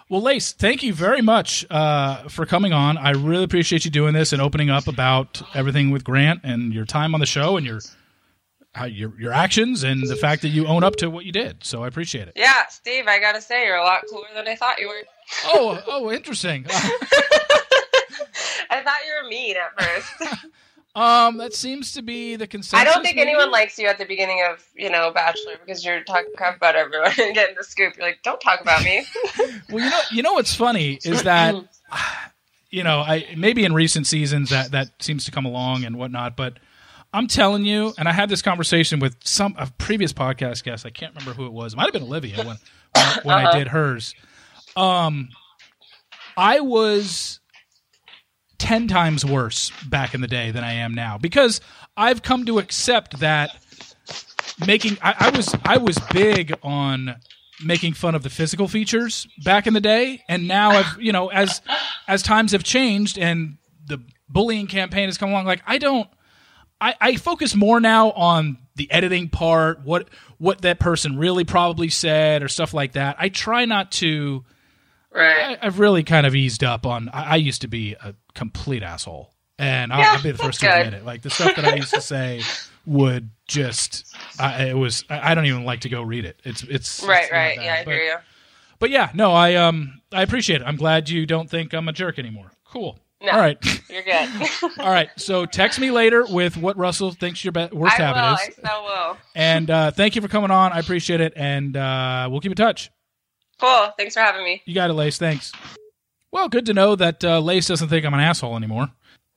well, Lace, thank you very much uh, for coming on. I really appreciate you doing this and opening up about everything with Grant and your time on the show and your how your your actions and the fact that you own up to what you did. So I appreciate it.
Yeah, Steve, I gotta say you're a lot cooler than I thought you were.
Oh, oh, interesting.
I thought you were mean at first.
um, that seems to be the consensus.
I don't think
maybe?
anyone likes you at the beginning of you know Bachelor because you're talking crap about everyone and getting the scoop. You're like, don't talk about me.
Well, you know, you know what's funny is that you know, I maybe in recent seasons that that seems to come along and whatnot, but I'm telling you, and I had this conversation with some a previous podcast guest. I can't remember who it was. It might have been Olivia when when, when I
Uh-huh.
did hers. Um, I was ten times worse back in the day than I am now because I've come to accept that making. I, I was I was big on making fun of the physical features back in the day, and now I've you know as as times have changed and the bullying campaign has come along. Like I don't. I, I focus more now on the editing part, what what that person really probably said, or stuff like that. I try not to.
right.
I, I've really kind of eased up on. I, I used to be a complete asshole, and I'll,
Yeah,
I'll be the first to admit it. Like the stuff that I used to say would just. I, it was. I I don't even like to go read it. It's it's
Right,
it's
right.
bad.
Yeah, I
But-
hear you.
But yeah, no, I um I appreciate it. I'm glad you don't think I'm a jerk anymore. Cool.
No.
All right.
You're good.
All right. So text me later with what Russell thinks your be- worst
I will.
habit
I
is.
so will.
And uh, thank you for coming on. I appreciate it. And uh, we'll keep in touch.
Cool. Thanks for having me.
You got it, Lace. Thanks. Well, good to know that uh, Lace doesn't think I'm an asshole anymore.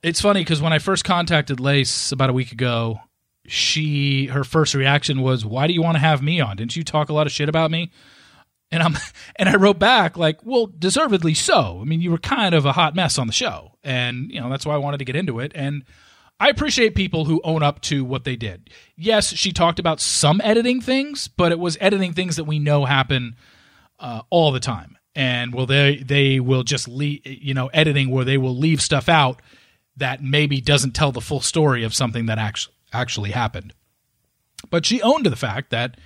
It's funny because when I first contacted Lace about a week ago, she her first reaction was, "Why do you want to have me on? Didn't you talk a lot of shit about me?" And I'm and I wrote back like, "Well, deservedly so. I mean, you were kind of a hot mess on the show, and you know that's why I wanted to get into it." And I appreciate people who own up to what they did. Yes, she talked about some editing things, but it was editing things that we know happen uh, all the time. And will they they will just leave you know editing where they will leave stuff out that maybe doesn't tell the full story of something that actually actually happened. But she owned to the fact that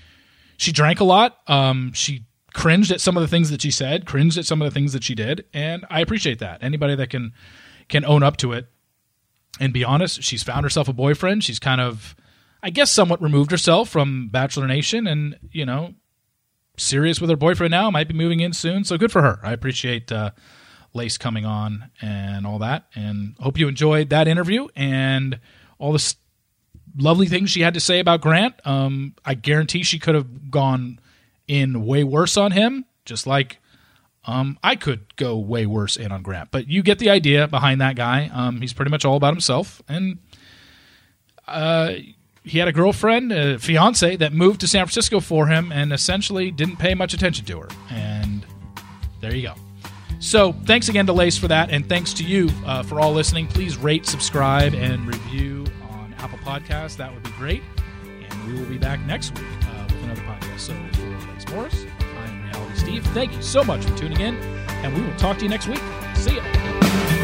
she drank a lot. Um, she cringed at some of the things that she said, cringed at some of the things that she did, and I appreciate that. Anybody that can can own up to it and be honest, she's found herself a boyfriend. She's kind of, I guess, somewhat removed herself from Bachelor Nation, and you know, serious with her boyfriend now. Might be moving in soon, so good for her. I appreciate uh, Lace coming on and all that, and hope you enjoyed that interview and all the lovely things she had to say about Grant. Um, I guarantee she could have gone in way worse on him, just like um, I could go way worse in on Grant. But you get the idea behind that guy. Um, he's pretty much all about himself, and uh, he had a girlfriend, a fiance that moved to San Francisco for him, and essentially didn't pay much attention to her. And there you go. So thanks again to Lace for that, and thanks to you uh, for all listening. Please rate, subscribe, and review on Apple Podcasts. That would be great. And we will be back next week uh, with another podcast. So for Lace Morris, I am Reality Steve. Thank you so much for tuning in, and we will talk to you next week. See ya.